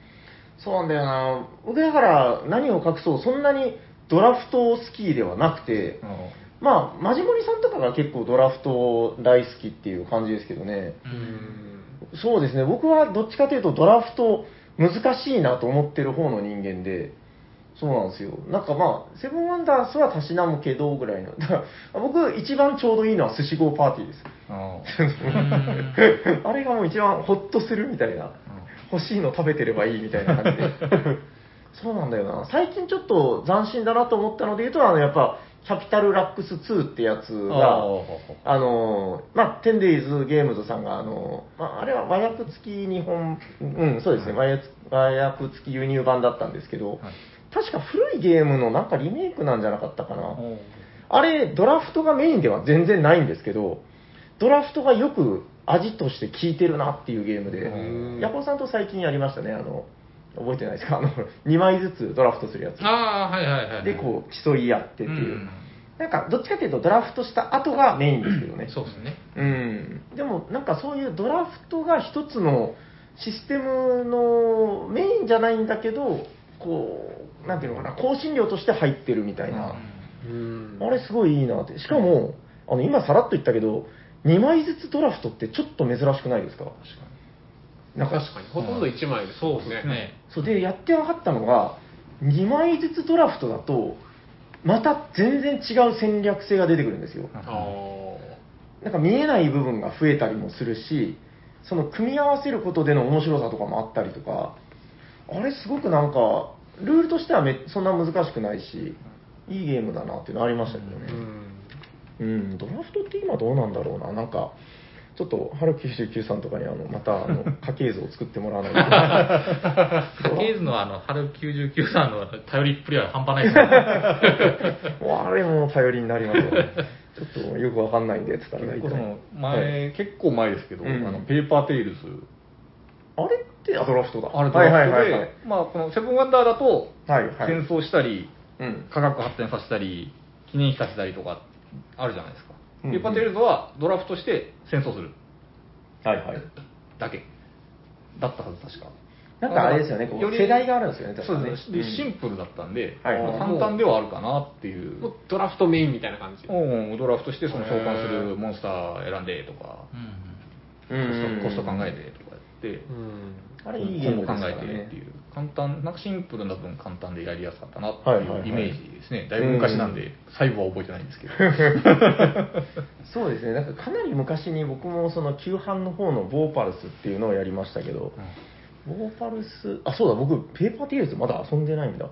そうなんだよな。僕だから何を隠そう、そんなにドラフト好きではなくて、まあ、マジモリさんとかが結構ドラフト大好きっていう感じですけどね。うん。そうですね、僕はどっちかというとドラフト難しいなと思ってる方の人間で、そうなんですよ。なんかまあ、セブンワンダースはたしなむけどぐらいの。だから僕一番ちょうどいいのは寿司号パーティーです。あ <laughs> れがもう一番ホッとするみたいな。欲しいの食べてればいいみたいな感じで。<laughs> そうなんだよな。最近ちょっと斬新だなと思ったので言うと、あの、やっぱ、キャピタルラックス2ってやつが、あの、まあ、テンデイズゲームズさんが、あの、まあ、あれは和訳付き日本、うん、そうですね、和訳付き輸入版だったんですけど、確か古いゲームのなんかリメイクなんじゃなかったかな。あれ、ドラフトがメインでは全然ないんですけど、ドラフトがよく味として効いてるなっていうゲームで、ヤコウさんと最近やりましたね、あの、覚えてないですか？あの、2枚ずつドラフトするやつ。ああ、はいはいはい。で、こう、競い合ってっていう。うんなんか、どっちかっていうと、ドラフトした後がメインですけどね。そうですね。うん。でも、なんかそういうドラフトが一つのシステムのメインじゃないんだけど、こう、なんていうのかな、香辛料として入ってるみたいな。うんあれすごいいいなって。しかも、あの、今さらっと言ったけど、2枚ずつドラフトってちょっと珍しくないですか？なんか、確かにほとんど1枚ですそうですね。そうで、やって分かったのが、2枚ずつドラフトだと、また全然違う戦略性が出てくるんですよ。あなんか見えない部分が増えたりもするし、その組み合わせることでの面白さとかもあったりとか、あれすごくなんか、ルールとしてはめそんな難しくないし、いいゲームだなっていうのありましたけどーうね。んうん、ドラフトって今どうなんだろうな、なんか、ちょっと、春99さんとかにあの、また、あの、家系図を作ってもらわないと。<laughs> 家系図のあの、春99さんの頼りっぷりは半端ないですね。<laughs> もうあれも頼りになりますよね。ちょっとよくわかんないんで、伝えないと。結構そのはい前、結構前ですけど、うんあのペーパーテイルズ、あれって、あ、ドラフトだ。あれドラフトはいはいはいはいで、まあ、このセブンワンダーだと、はいはい戦争したり、うん。科学発展させたり、記念碑させたりとかあるじゃないですか。うんペーパーテイルズはドラフトして戦争するはいはい。だけだったはず、確か。なんかあれですよね、こうより世代があるんですよね、確かね。そうですね。で、うんシンプルだったんで、はいまあ簡単ではあるかなっていう。もうドラフトメインみたいな感じうんドラフトしてその召喚するモンスター選んでとか、うんうんコストコスト考えてとかやって、うんあれいいゲーム考えてっていね。う、簡単、なんかシンプルな分簡単でやりやすかったなってはいうイメージですね。だいぶ昔なんで、細部は覚えてないんですけど。<laughs> そうですね、なんかかなり昔に僕もその旧版の方のボーパルスっていうのをやりましたけど、ボーパルス、あ、そうだ、僕、ペーパーテイルズまだ遊んでないんだ。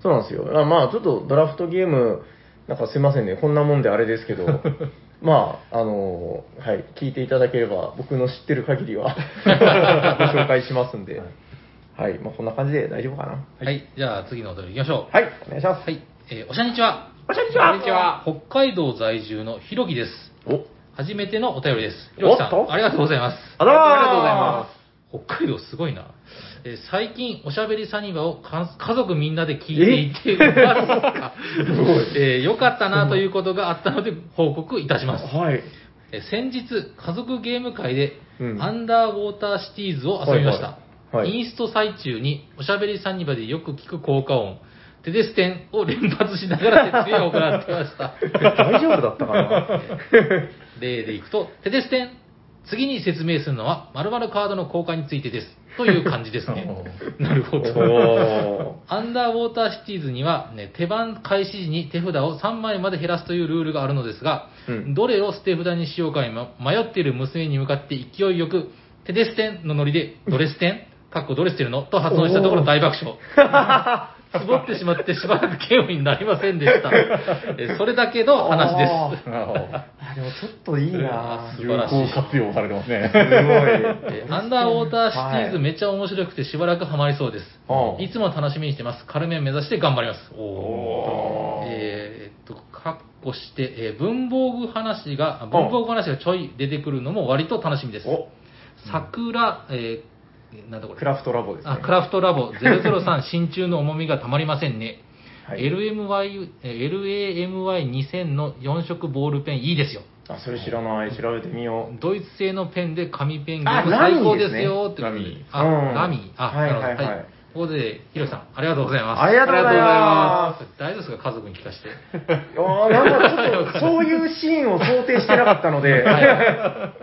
そうなんですよ。あまあ、ちょっとドラフトゲーム、なんかすいませんね、こんなもんであれですけど、まあ、あの、はい、聞いていただければ、僕の知ってる限りは <laughs> ご紹介しますんで、はい、まあ、こんな感じで大丈夫かな？はい、じゃあ次のお便り行きましょう。はい、お願いします。はい、えーおしゃにちは。おしゃにちはこんにちは北海道在住のひろきです。お、初めてのお便りです。ひろきさん、ありがとうございます。ありがとうございます北海道すごいな。えー最近、おしゃべりサニバをか家族みんなで聞いていてえーよかったなということがあったので報告いたします。はい。え先日、家族ゲーム会で、うんアンダーウォーターシティーズを遊びました。はいはいはいインスト最中に、おしゃべりサニバでよく聞く効果音、テデステンを連発しながら説明を行っていました。<laughs> 大丈夫だったかな？例でいくと、テデステン、次に説明するのは、〇〇カードの交換についてです。という感じですね。<laughs> なるほど。おアンダーウォーターシティーズには、ね、手番開始時に手札を3枚まで減らすというルールがあるのですが、うんどれを捨て札にしようか今迷っている娘に向かって勢いよく、テデステンのノリで、ドレステンかっこドレステルのと発音したところ大爆笑。<laughs> つぼってしまってしばらくゲームになりませんでした。<laughs> えそれだけの話です。あなるほど。あでもちょっといいな素有晴らしい効活用されてますね。すごい。<laughs> えアンダーウォーターシティーズはいめっちゃ面白くてしばらくハマりそうです。ああいつも楽しみにしてます。軽め目指して頑張ります。おおーえーっと、かっこして、えー文房具話が、文房具話がちょい出てくるのも割と楽しみです。お桜、えーなんだこれ？クラフトラボですね。あ、クラフトラボ003 <laughs> 新中の重みがたまりませんね。はい LMY、えー LAMY2000 の4色ボールペンいいですよ。あ、それ知らない。調べてみよう。ドイツ製のペンで紙ペンゲあーム最高ですよってことでラミーあ、うんラミー。あ、はい。はいはいはい。ここで、ひろきさん、ありがとうございます。ありがとうございます。大丈夫ですか？家族に聞かせて。あーなんかちょっと、<laughs> そういうシーンを想定してなかったので、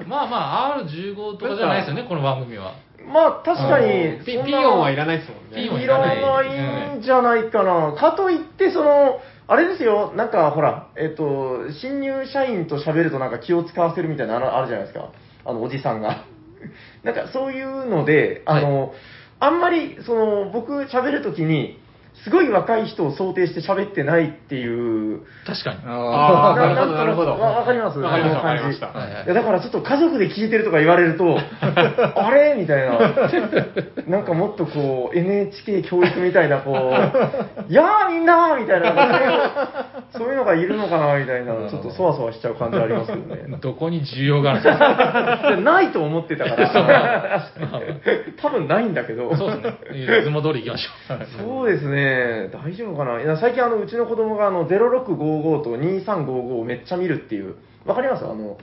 まあまあ、R15 とかじゃないですよね、この番組は。まあ確かに、ピピヨンはいらないですもんね。ピヨンいらないんじゃないかな。かといって、その、あれですよ、なんかほら、えっと、新入社員と喋るとなんか気を使わせるみたいなのあるじゃないですか。あの、おじさんが。<laughs> なんかそういうので、あの、あんまり、その、僕喋るときに、すごい若い人を想定して喋ってないっていう、確かに。あー。なるほどなるほど。わわかります？わかりましたわかりました。はいはい。いやだからちょっと家族で聞いてるとか言われると、<laughs> あれ？みたいな、なんかもっとこう、NHK 教育みたいな、こう、<laughs> やーみんなーみたいな、<laughs> そういうのがいるのかなみたいな、ちょっとそわそわしちゃう感じありますけどね。どこに需要があるか。ないと思ってたから、多分ないんだけど。そうですね。いつも通り行きましょう。そうですね、大丈夫かな？いや最近あの、うちの子供があの0655と2355をめっちゃ見るっていう、わかります？あの、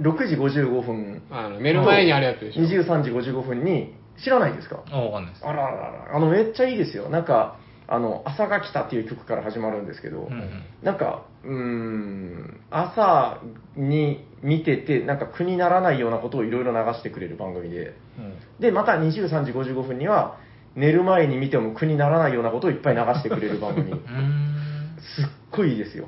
6時55分、あの、寝る前にあるやつでしょ？23時55分に、知らないですか？あ、わかんないです。あらららら、あの、めっちゃいいですよ。なんか、あの、朝が来たっていう曲から始まるんですけど、うんうん。なんか、うーん、朝に見てて、なんか苦にならないようなことをいろいろ流してくれる番組で、で、また23時55分には、寝る前に見ても苦にならないようなことをいっぱい流してくれる番組。<laughs> すっごいいいですよ。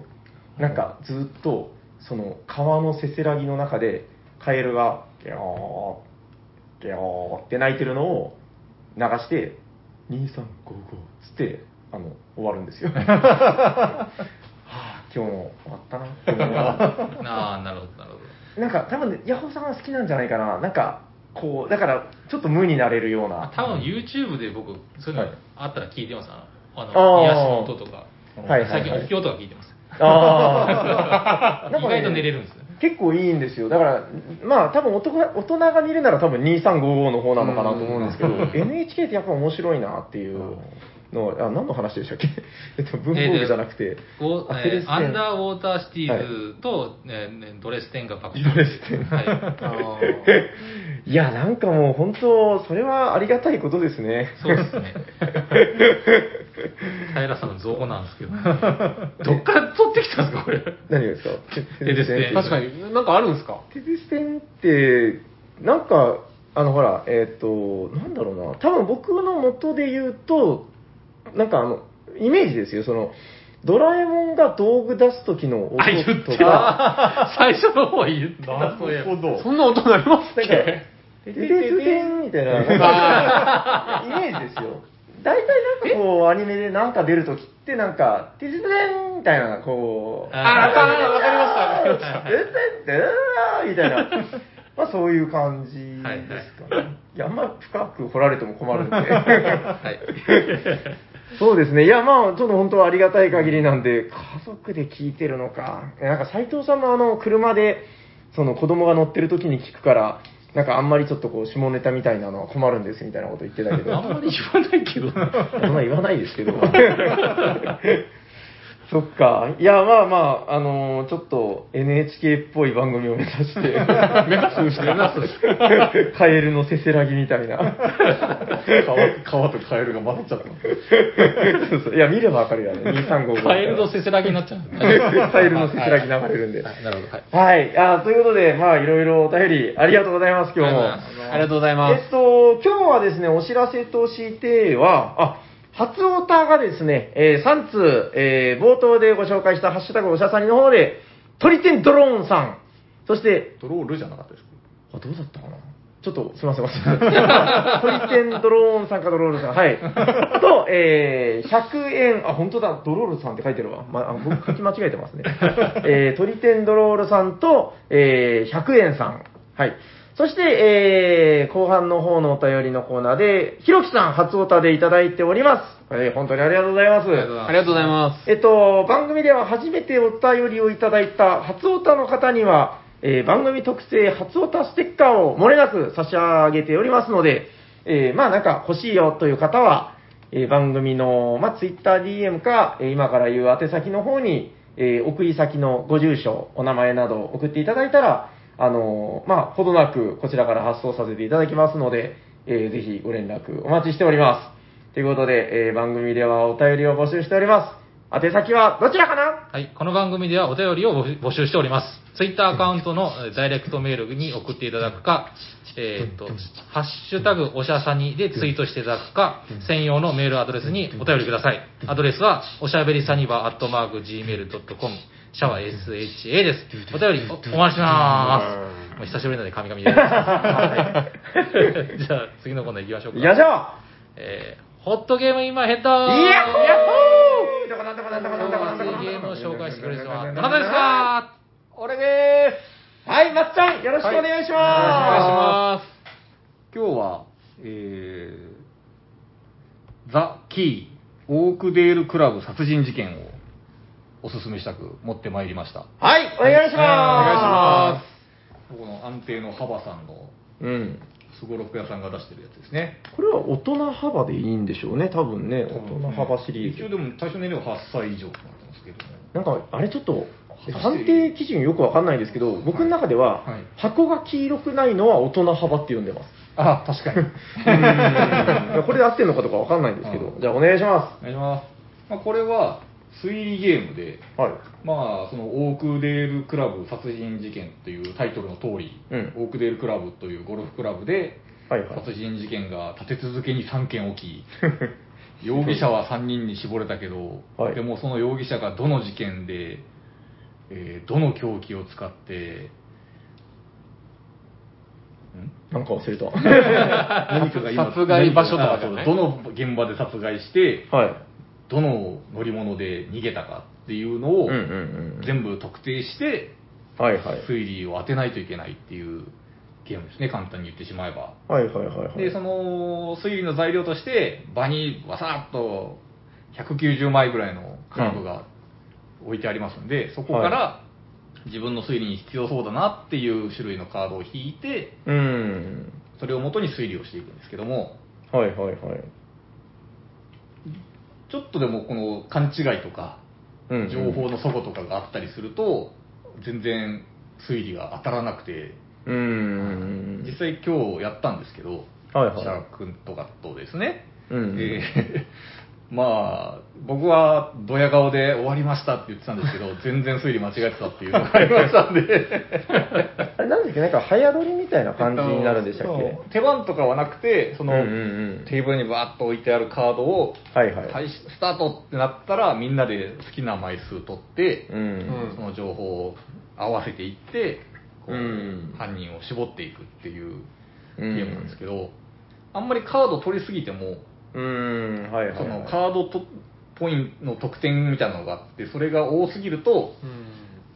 なんかずっと、その川のせせらぎの中で、カエルが、ギャー、ギャーって鳴いてるのを流して、2355つって、あの、終わるんですよ。<laughs> はあ、今日も終わったなって思いながら <laughs> ああ、なるほど、なるほど。なんか多分ね、ヤホーさんは好きなんじゃないかな。なんか、こう、だから、ちょっと無になれるような。多分 YouTube で僕、そういうのはいあったら聞いてます。あの、あの癒しの音とか。はいはいはい最近お経とか聞いてます。ああ。<laughs> 意外と寝れるんですよ。結構いいんですよ。だから、まあ、多分大人大人が見るなら多分2355の方なのかなと思うんですけど、NHK ってやっぱ面白いなっていうのは、あ、何の話でしたっけ？<laughs> えっと、文房具じゃなくて、こうあテレステンえーアンダーウォーターシティーズと、ねねドレステンが爆笑。ドレステンはい。あ <laughs> いや、なんかもう本当、それはありがたいことですね。そうですね。<laughs> 平さんの造語なんですけど。どっから取ってきたんですか、これ？何がですか？テレステンー確かに、なんかあるんですか？テレステンって、なんか、あの、ほら、えっ、と、なんだろうな、多分僕の元で言うと、なんかあの、イメージですよ、その、ドラえもんが道具出す時の音あ、言っとてか、た。最初の方言ってた、そういえば。どそんな音鳴りますっなんか、けテテテテンみたいな、なんかイメージですよ。大体なんかこう、アニメでなんか出るときって、なんか、テテテンみたいな、こう、ああ、わかりわかりました。わかりましたテテテンみたいな、まあそういう感じですかね。いや、あんま深く掘られても困るんで。はい。そうですね。いや、まあ、ちょっと本当ありがたい限りなんで、家族で聞いてるのか。えなんか斉藤さんもあの、車で、その子供が乗ってる時に聞くから、なんかあんまりちょっとこう、下ネタみたいなのは困るんですみたいなこと言ってたけど、あんまり言わないけど。そんな言わないですけど。<laughs> そっか。いや、まあまあ、あのーちょっと NHK っぽい番組を目指して、目指すんですかカエルのせせらぎみたいな。川川とカエルが混ざっちゃった。そうそういや、見ればわかるよね。2355。カエルのせせらぎになっちゃう。カエルのせせらぎ流れるんで。はいなるほど。はい。はい。あということで、まあ、いろいろお便りありがとうございます、今日も。ありがとうございますありがとうございます。えっと、今日はですね、お知らせとしては、あ、初オタがですね、えー3通、えー冒頭でご紹介したハッシュタグおしゃさにの方で、トリテンドローンさん、そして、ドロールじゃなかったですか？あ、どうだったかな？ちょっと、すいません、すいません。トリテンドローンさんかドロールさん、はい。と、えー、100円、あ、本当だ、ドロールさんって書いてるわ。まあ、僕書き間違えてますね。えー、トリテンドロールさんと、えー、100円さん。はい。そして、えー、後半の方のお便りのコーナーで、ひろきさん初オタでいただいております。えー、本当にありがとうございます。ありがとうございます。えっと、番組では初めてお便りをいただいた初オタの方には、えー番組特製初オタステッカーを漏れなく差し上げておりますので、えーまあなんか欲しいよという方は、えー番組の、まあ、TwitterDM か、えー今から言う宛先の方に、えー送り先のご住所、お名前などを送っていただいたら、あのまあ、ほどなくこちらから発送させていただきますので、えーぜひご連絡お待ちしております。ということで、えー番組ではお便りを募集しております。宛先はどちらかな？はい。この番組ではお便りを募集しております。ツイッターアカウントのダイレクトメールに送っていただくか、えっ、と、ハッシュタグおしゃさにでツイートしていただくか、専用のメールアドレスにお便りください。アドレスは、おしゃべりサニバアットマーク Gmail.com、シャワー SHA です。お便りおお待ちしてます。もう久しぶりなので、神々で。はい <laughs> じゃあ、次のコーナー行きましょうか。よいしょえー、ホットゲームインマイヘッドイヤッホーどこなんだこなんだこなんだこなんだこゲームを紹介してくれる人はどなたですか俺でーすはい、まっちゃん、よろしくお願いしお願いしまます。今日は、えー、ザ・キー、オークデールクラブ殺人事件をおすすめしたく持ってまいりました。す。はい、お願いしまこの安定の幅さんのす。うん。すごろく屋さんが出してるやつですね。これは大人幅でいいんでしょうね、多分ね、大人幅シリーズ。一応でも対象年齢は8歳以上となってますけども。なんか、あれちょっと、判定基準よくわかんないですけど、僕の中では、はい箱が黄色くないのは大人幅って呼んでます。あ、確かに。これで合ってるのかどうかわかんないんですけど、じゃあお願いしまお願いします。まあ、これは推理ゲームで、す。はい。まあ、そのオークデールクラブ殺人事件というタイトルの通り、うんオークデールクラブというゴルフクラブで、はいはい。殺人事件が立て続けに3件起き、<laughs> 容疑者は3人に絞れたけど、はいでもその容疑者がどの事件で、えーどの凶器を使って、ん？なんか忘れた。<laughs> 何かが今殺害場所とかどの現場で殺害して、はい。どの乗り物で逃げたかっていうのをうんうんうん。全部特定してはいはい。推理を当てないといけないっていうゲームですね簡単に言ってしまえばはいはいはいはい。でその推理の材料として場にわさっと190枚ぐらいのカードが置いてありますんで、そこから自分の推理に必要そうだなっていう種類のカードを引いてうん。それを元に推理をしていくんですけどもはいはいはい。ちょっとでもこの勘違いとか情報の齟齬とかがあったりすると全然推理が当たらなくてうーん。実際今日やったんですけど、はいはい。シャークとかとですね、うんえーまあ僕はドヤ顔で終わりましたって言ってたんですけど <laughs> 全然推理間違えてたっていうのがありました。んであれなんですっけなんか早撮りみたいな感じになるんでしたっけ、そう手番とかはなくてその、うんうんうん。テーブルにバーッと置いてあるカードをはいはい。スタートってなったらみんなで好きな枚数取って、うん。うんその情報を合わせていってこう、うん。犯人を絞っていくっていうゲうん。ームなんですけど、あんまりカード取りすぎても、うーん、はいはい、そのはい。カードとポイントの得点みたいなのがあってそれが多すぎると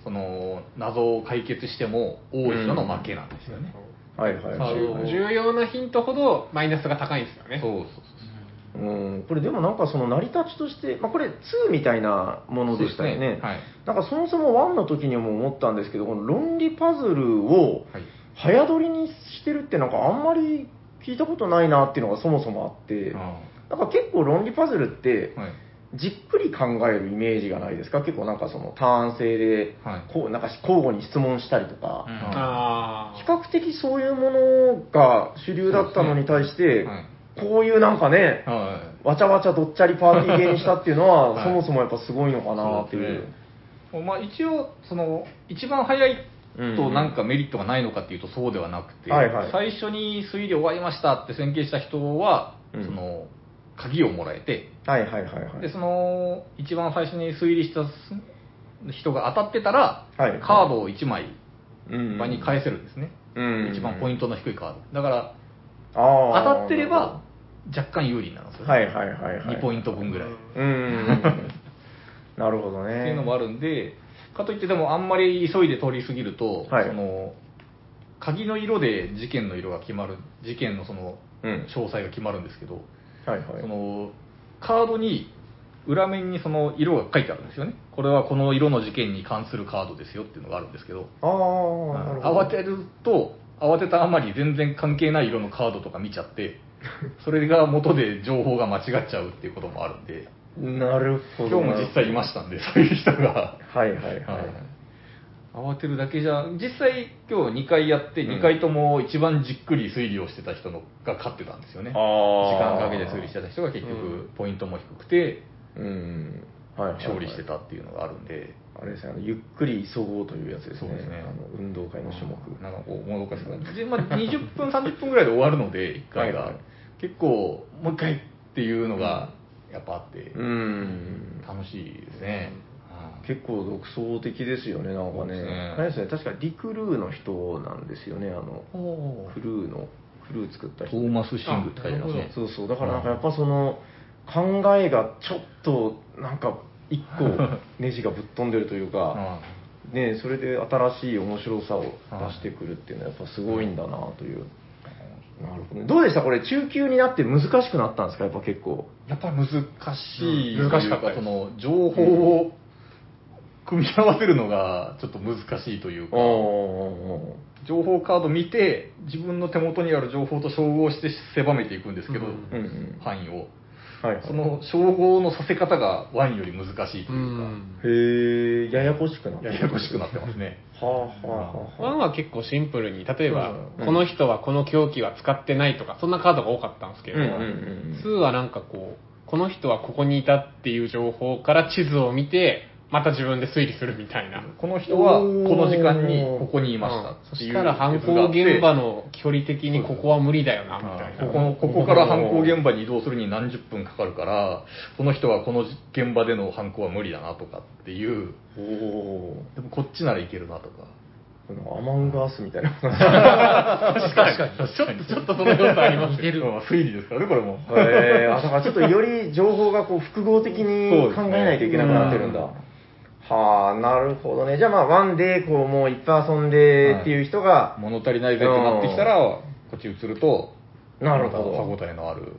その謎を解決しても多い人の負けなんですよね、はいはいはい。そう。重要なヒントほどマイナスが高いんですよね。そうそうそううん、これでもなんかその成り立ちとして、まあ、これ2みたいなものでしたよね。ね。はい。なんかそもそも1の時にも思ったんですけどこの論理パズルをはい。早撮りにしてるってなんかあんまり聞いたことないなっていうのがそもそもあって。あなんか結構論理パズルってあはい。じっくり考えるイメージがないですか？結構なんかそのターン制で、はい。こうなんか交互に質問したりとか、うんあ比較的そういうものが主流だったのに対して、はい。こういうなんかね、はい。わちゃわちゃどっちゃりパーティー系にしたっていうのは、はい。そもそもやっぱすごいのかなっていう。まあ、一応、その、一番早いとなんかメリットがないのかっていうとそうではなくて、はいはい。最初に推理終わりましたって宣言した人は、うん。その、鍵をもらえて、はいはいはいはい。で、その、一番最初に推理した人が当たってたら、はいカードを1枚うん場に返せるんですね。うん一番ポイントの低いカード。だから、あー当たってれば若干有利になるんですよ、はいはいはいはい。2ポイント分ぐらい。うん。なるほどね。っていうのもあるんで、かといってでもあんまり急いで通り過ぎると、はいその鍵の色で事件の色が決まる、事件のそのうん詳細が決まるんですけど、はいはい。そのカードに裏面にその色が書いてあるんですよね。これはこの色の事件に関するカードですよっていうのがあるんですけど、あ。慌てると、慌てたあまり全然関係ない色のカードとか見ちゃって、<laughs> それが元で情報が間違っちゃうっていうこともあるんで、なるほど。今日も実際いましたんで、そういう人が。はいはいはい。はい慌てるだけじゃ、実際今日2回やって、うん2回とも一番じっくり推理をしてた人のが勝ってたんですよね。時間かけて推理してた人が結う局ポイントも低くて、うん。はいはいはい勝利してたっていうのがあるんで、あれですね、あのゆっくり急ごうというやつですね。そうですねあの運動会の種目。なんかこう、もどかしくなって、でまあ、20分、30分ぐらいで終わるので、1回が。はいはい結構、もう一回っていうのがやっぱあって、うん。楽しいですね。結構独創的ですよね、なんかね。ねあれですね、確かリクルーの人なんですよね、あの、おクルーの、クルー作った人。トーマス・シングって書いてますね。そうそう、だからなんかやっぱその、考えがちょっと、なんか、一個、<laughs> ネジがぶっ飛んでるというか、ね、それで新しい面白さを出してくるっていうのはやっぱすごいんだなという。なるほどね。どうでした？これ、中級になって難しくなったんですか？やっぱ結構。やっぱり難しい、うん難しかったその情報を組み合わせるのがちょっと難しいというか、お情報カード見て、自分の手元にある情報と照合して狭めていくんですけど、うんうんうん。範囲を。はい、はい。その照合のさせ方がワンより難しいとういうか、ん。へえ、ややこしくなってややこしくなってますね。はあはあはあはあ。ワンは結構シンプルに、例えば、うんこの人はこの凶器は使ってないとか、そんなカードが多かったんですけど、うんうんうん2はなんかこう、この人はここにいたっていう情報から地図を見て、また自分で推理するみたいな。この人はこの時間にここにいましたうんそっていうしたら犯行現場の距離的にここは無理だよな、みたいな。ここのここから犯行現場に移動するに何十分かかるから、この人はこの現場での犯行は無理だなとかっていう、おおでもこっちならいけるなとか。ー。なんかアマンガースみたいな。<laughs> 確かに。ちょっと、ちょっとその要素あります似てるうん推理ですからね、これも。へえあ、だからちょっとより情報がこう複合的に考えないといけなくなってるんだ。はあ、なるほどね。じゃあまあ、ワンで、こう、もういっぱい遊んでっていう人が、物足りないぜってなってきたら、こっち移ると、なるほど歯応えのある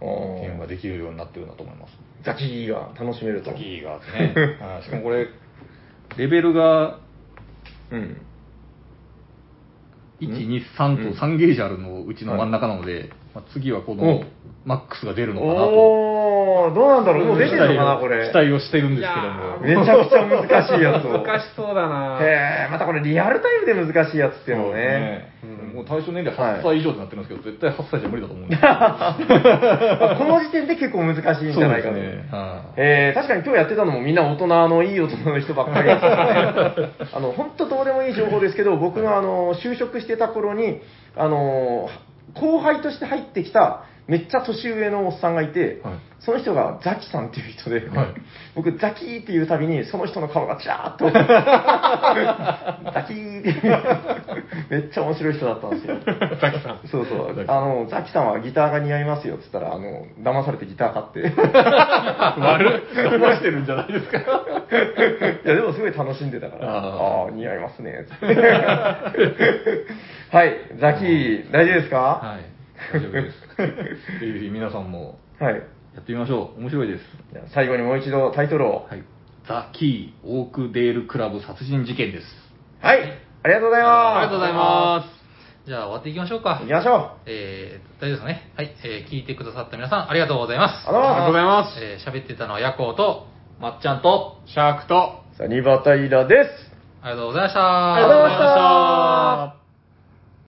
うんゲームができるようになってるんだと思います。ザキーが楽しめると。ザキーがですね。はいしかもこれ、レベルが <laughs> うん。1、2、3と3ゲージあるのうちの真ん中なので、まあ、次はこのおマックスが出るのかなと。おー、どうなんだろうもう出てるのかな、これ。期待をしてるんですけども。めちゃくちゃ難しいやつを。<laughs> 難しそうだなへえ、またこれリアルタイムで難しいやつっていうのもね。ねもう対象年齢8歳以上ってなってるんですけど、絶対8歳じゃ無理だと思うんですあ <laughs> この時点で結構難しいんじゃないかと。ねはいえー確かに今日やってたのもみんな大人のいい大人の人ばっかりですね。<laughs> あの、本当どうでもいい情報ですけど、僕のあの、就職してた頃に、あの、後輩として入ってきた、めっちゃ年上のおっさんがいて、はいその人がザキさんっていう人で、はい <laughs> 僕ザキーっていうたびにその人の顔がチラーっと、<laughs> ザキーって、<laughs> めっちゃ面白い人だったんですよ。ザキさん。そうそうあの、ザキさんはギターが似合いますよって言ったら、あの、騙されてギター買って。悪い。騙してるんじゃないですか。いや、でもすごい楽しんでたから、ああ似合いますね。はい、ザキー、大丈夫ですか？はい。大丈夫です。ぜひ皆さんもはい。やってみましょう。面白いです。じゃあ最後にもう一度タイトルを。はい。ザ・キー・オークデール・クラブ殺人事件です。はい、ありがとうございます。ありがとうございます。じゃあ終わっていきましょうか行。きましょう。えー、大丈夫ですかね。はい、えー、聞いてくださった皆さん、ありがとうございます。ありがとうございます。えー、喋ってたのはヤコウと、まっちゃんと、シャークと、サニバタイラです。ありがとうございましたありがとうございました。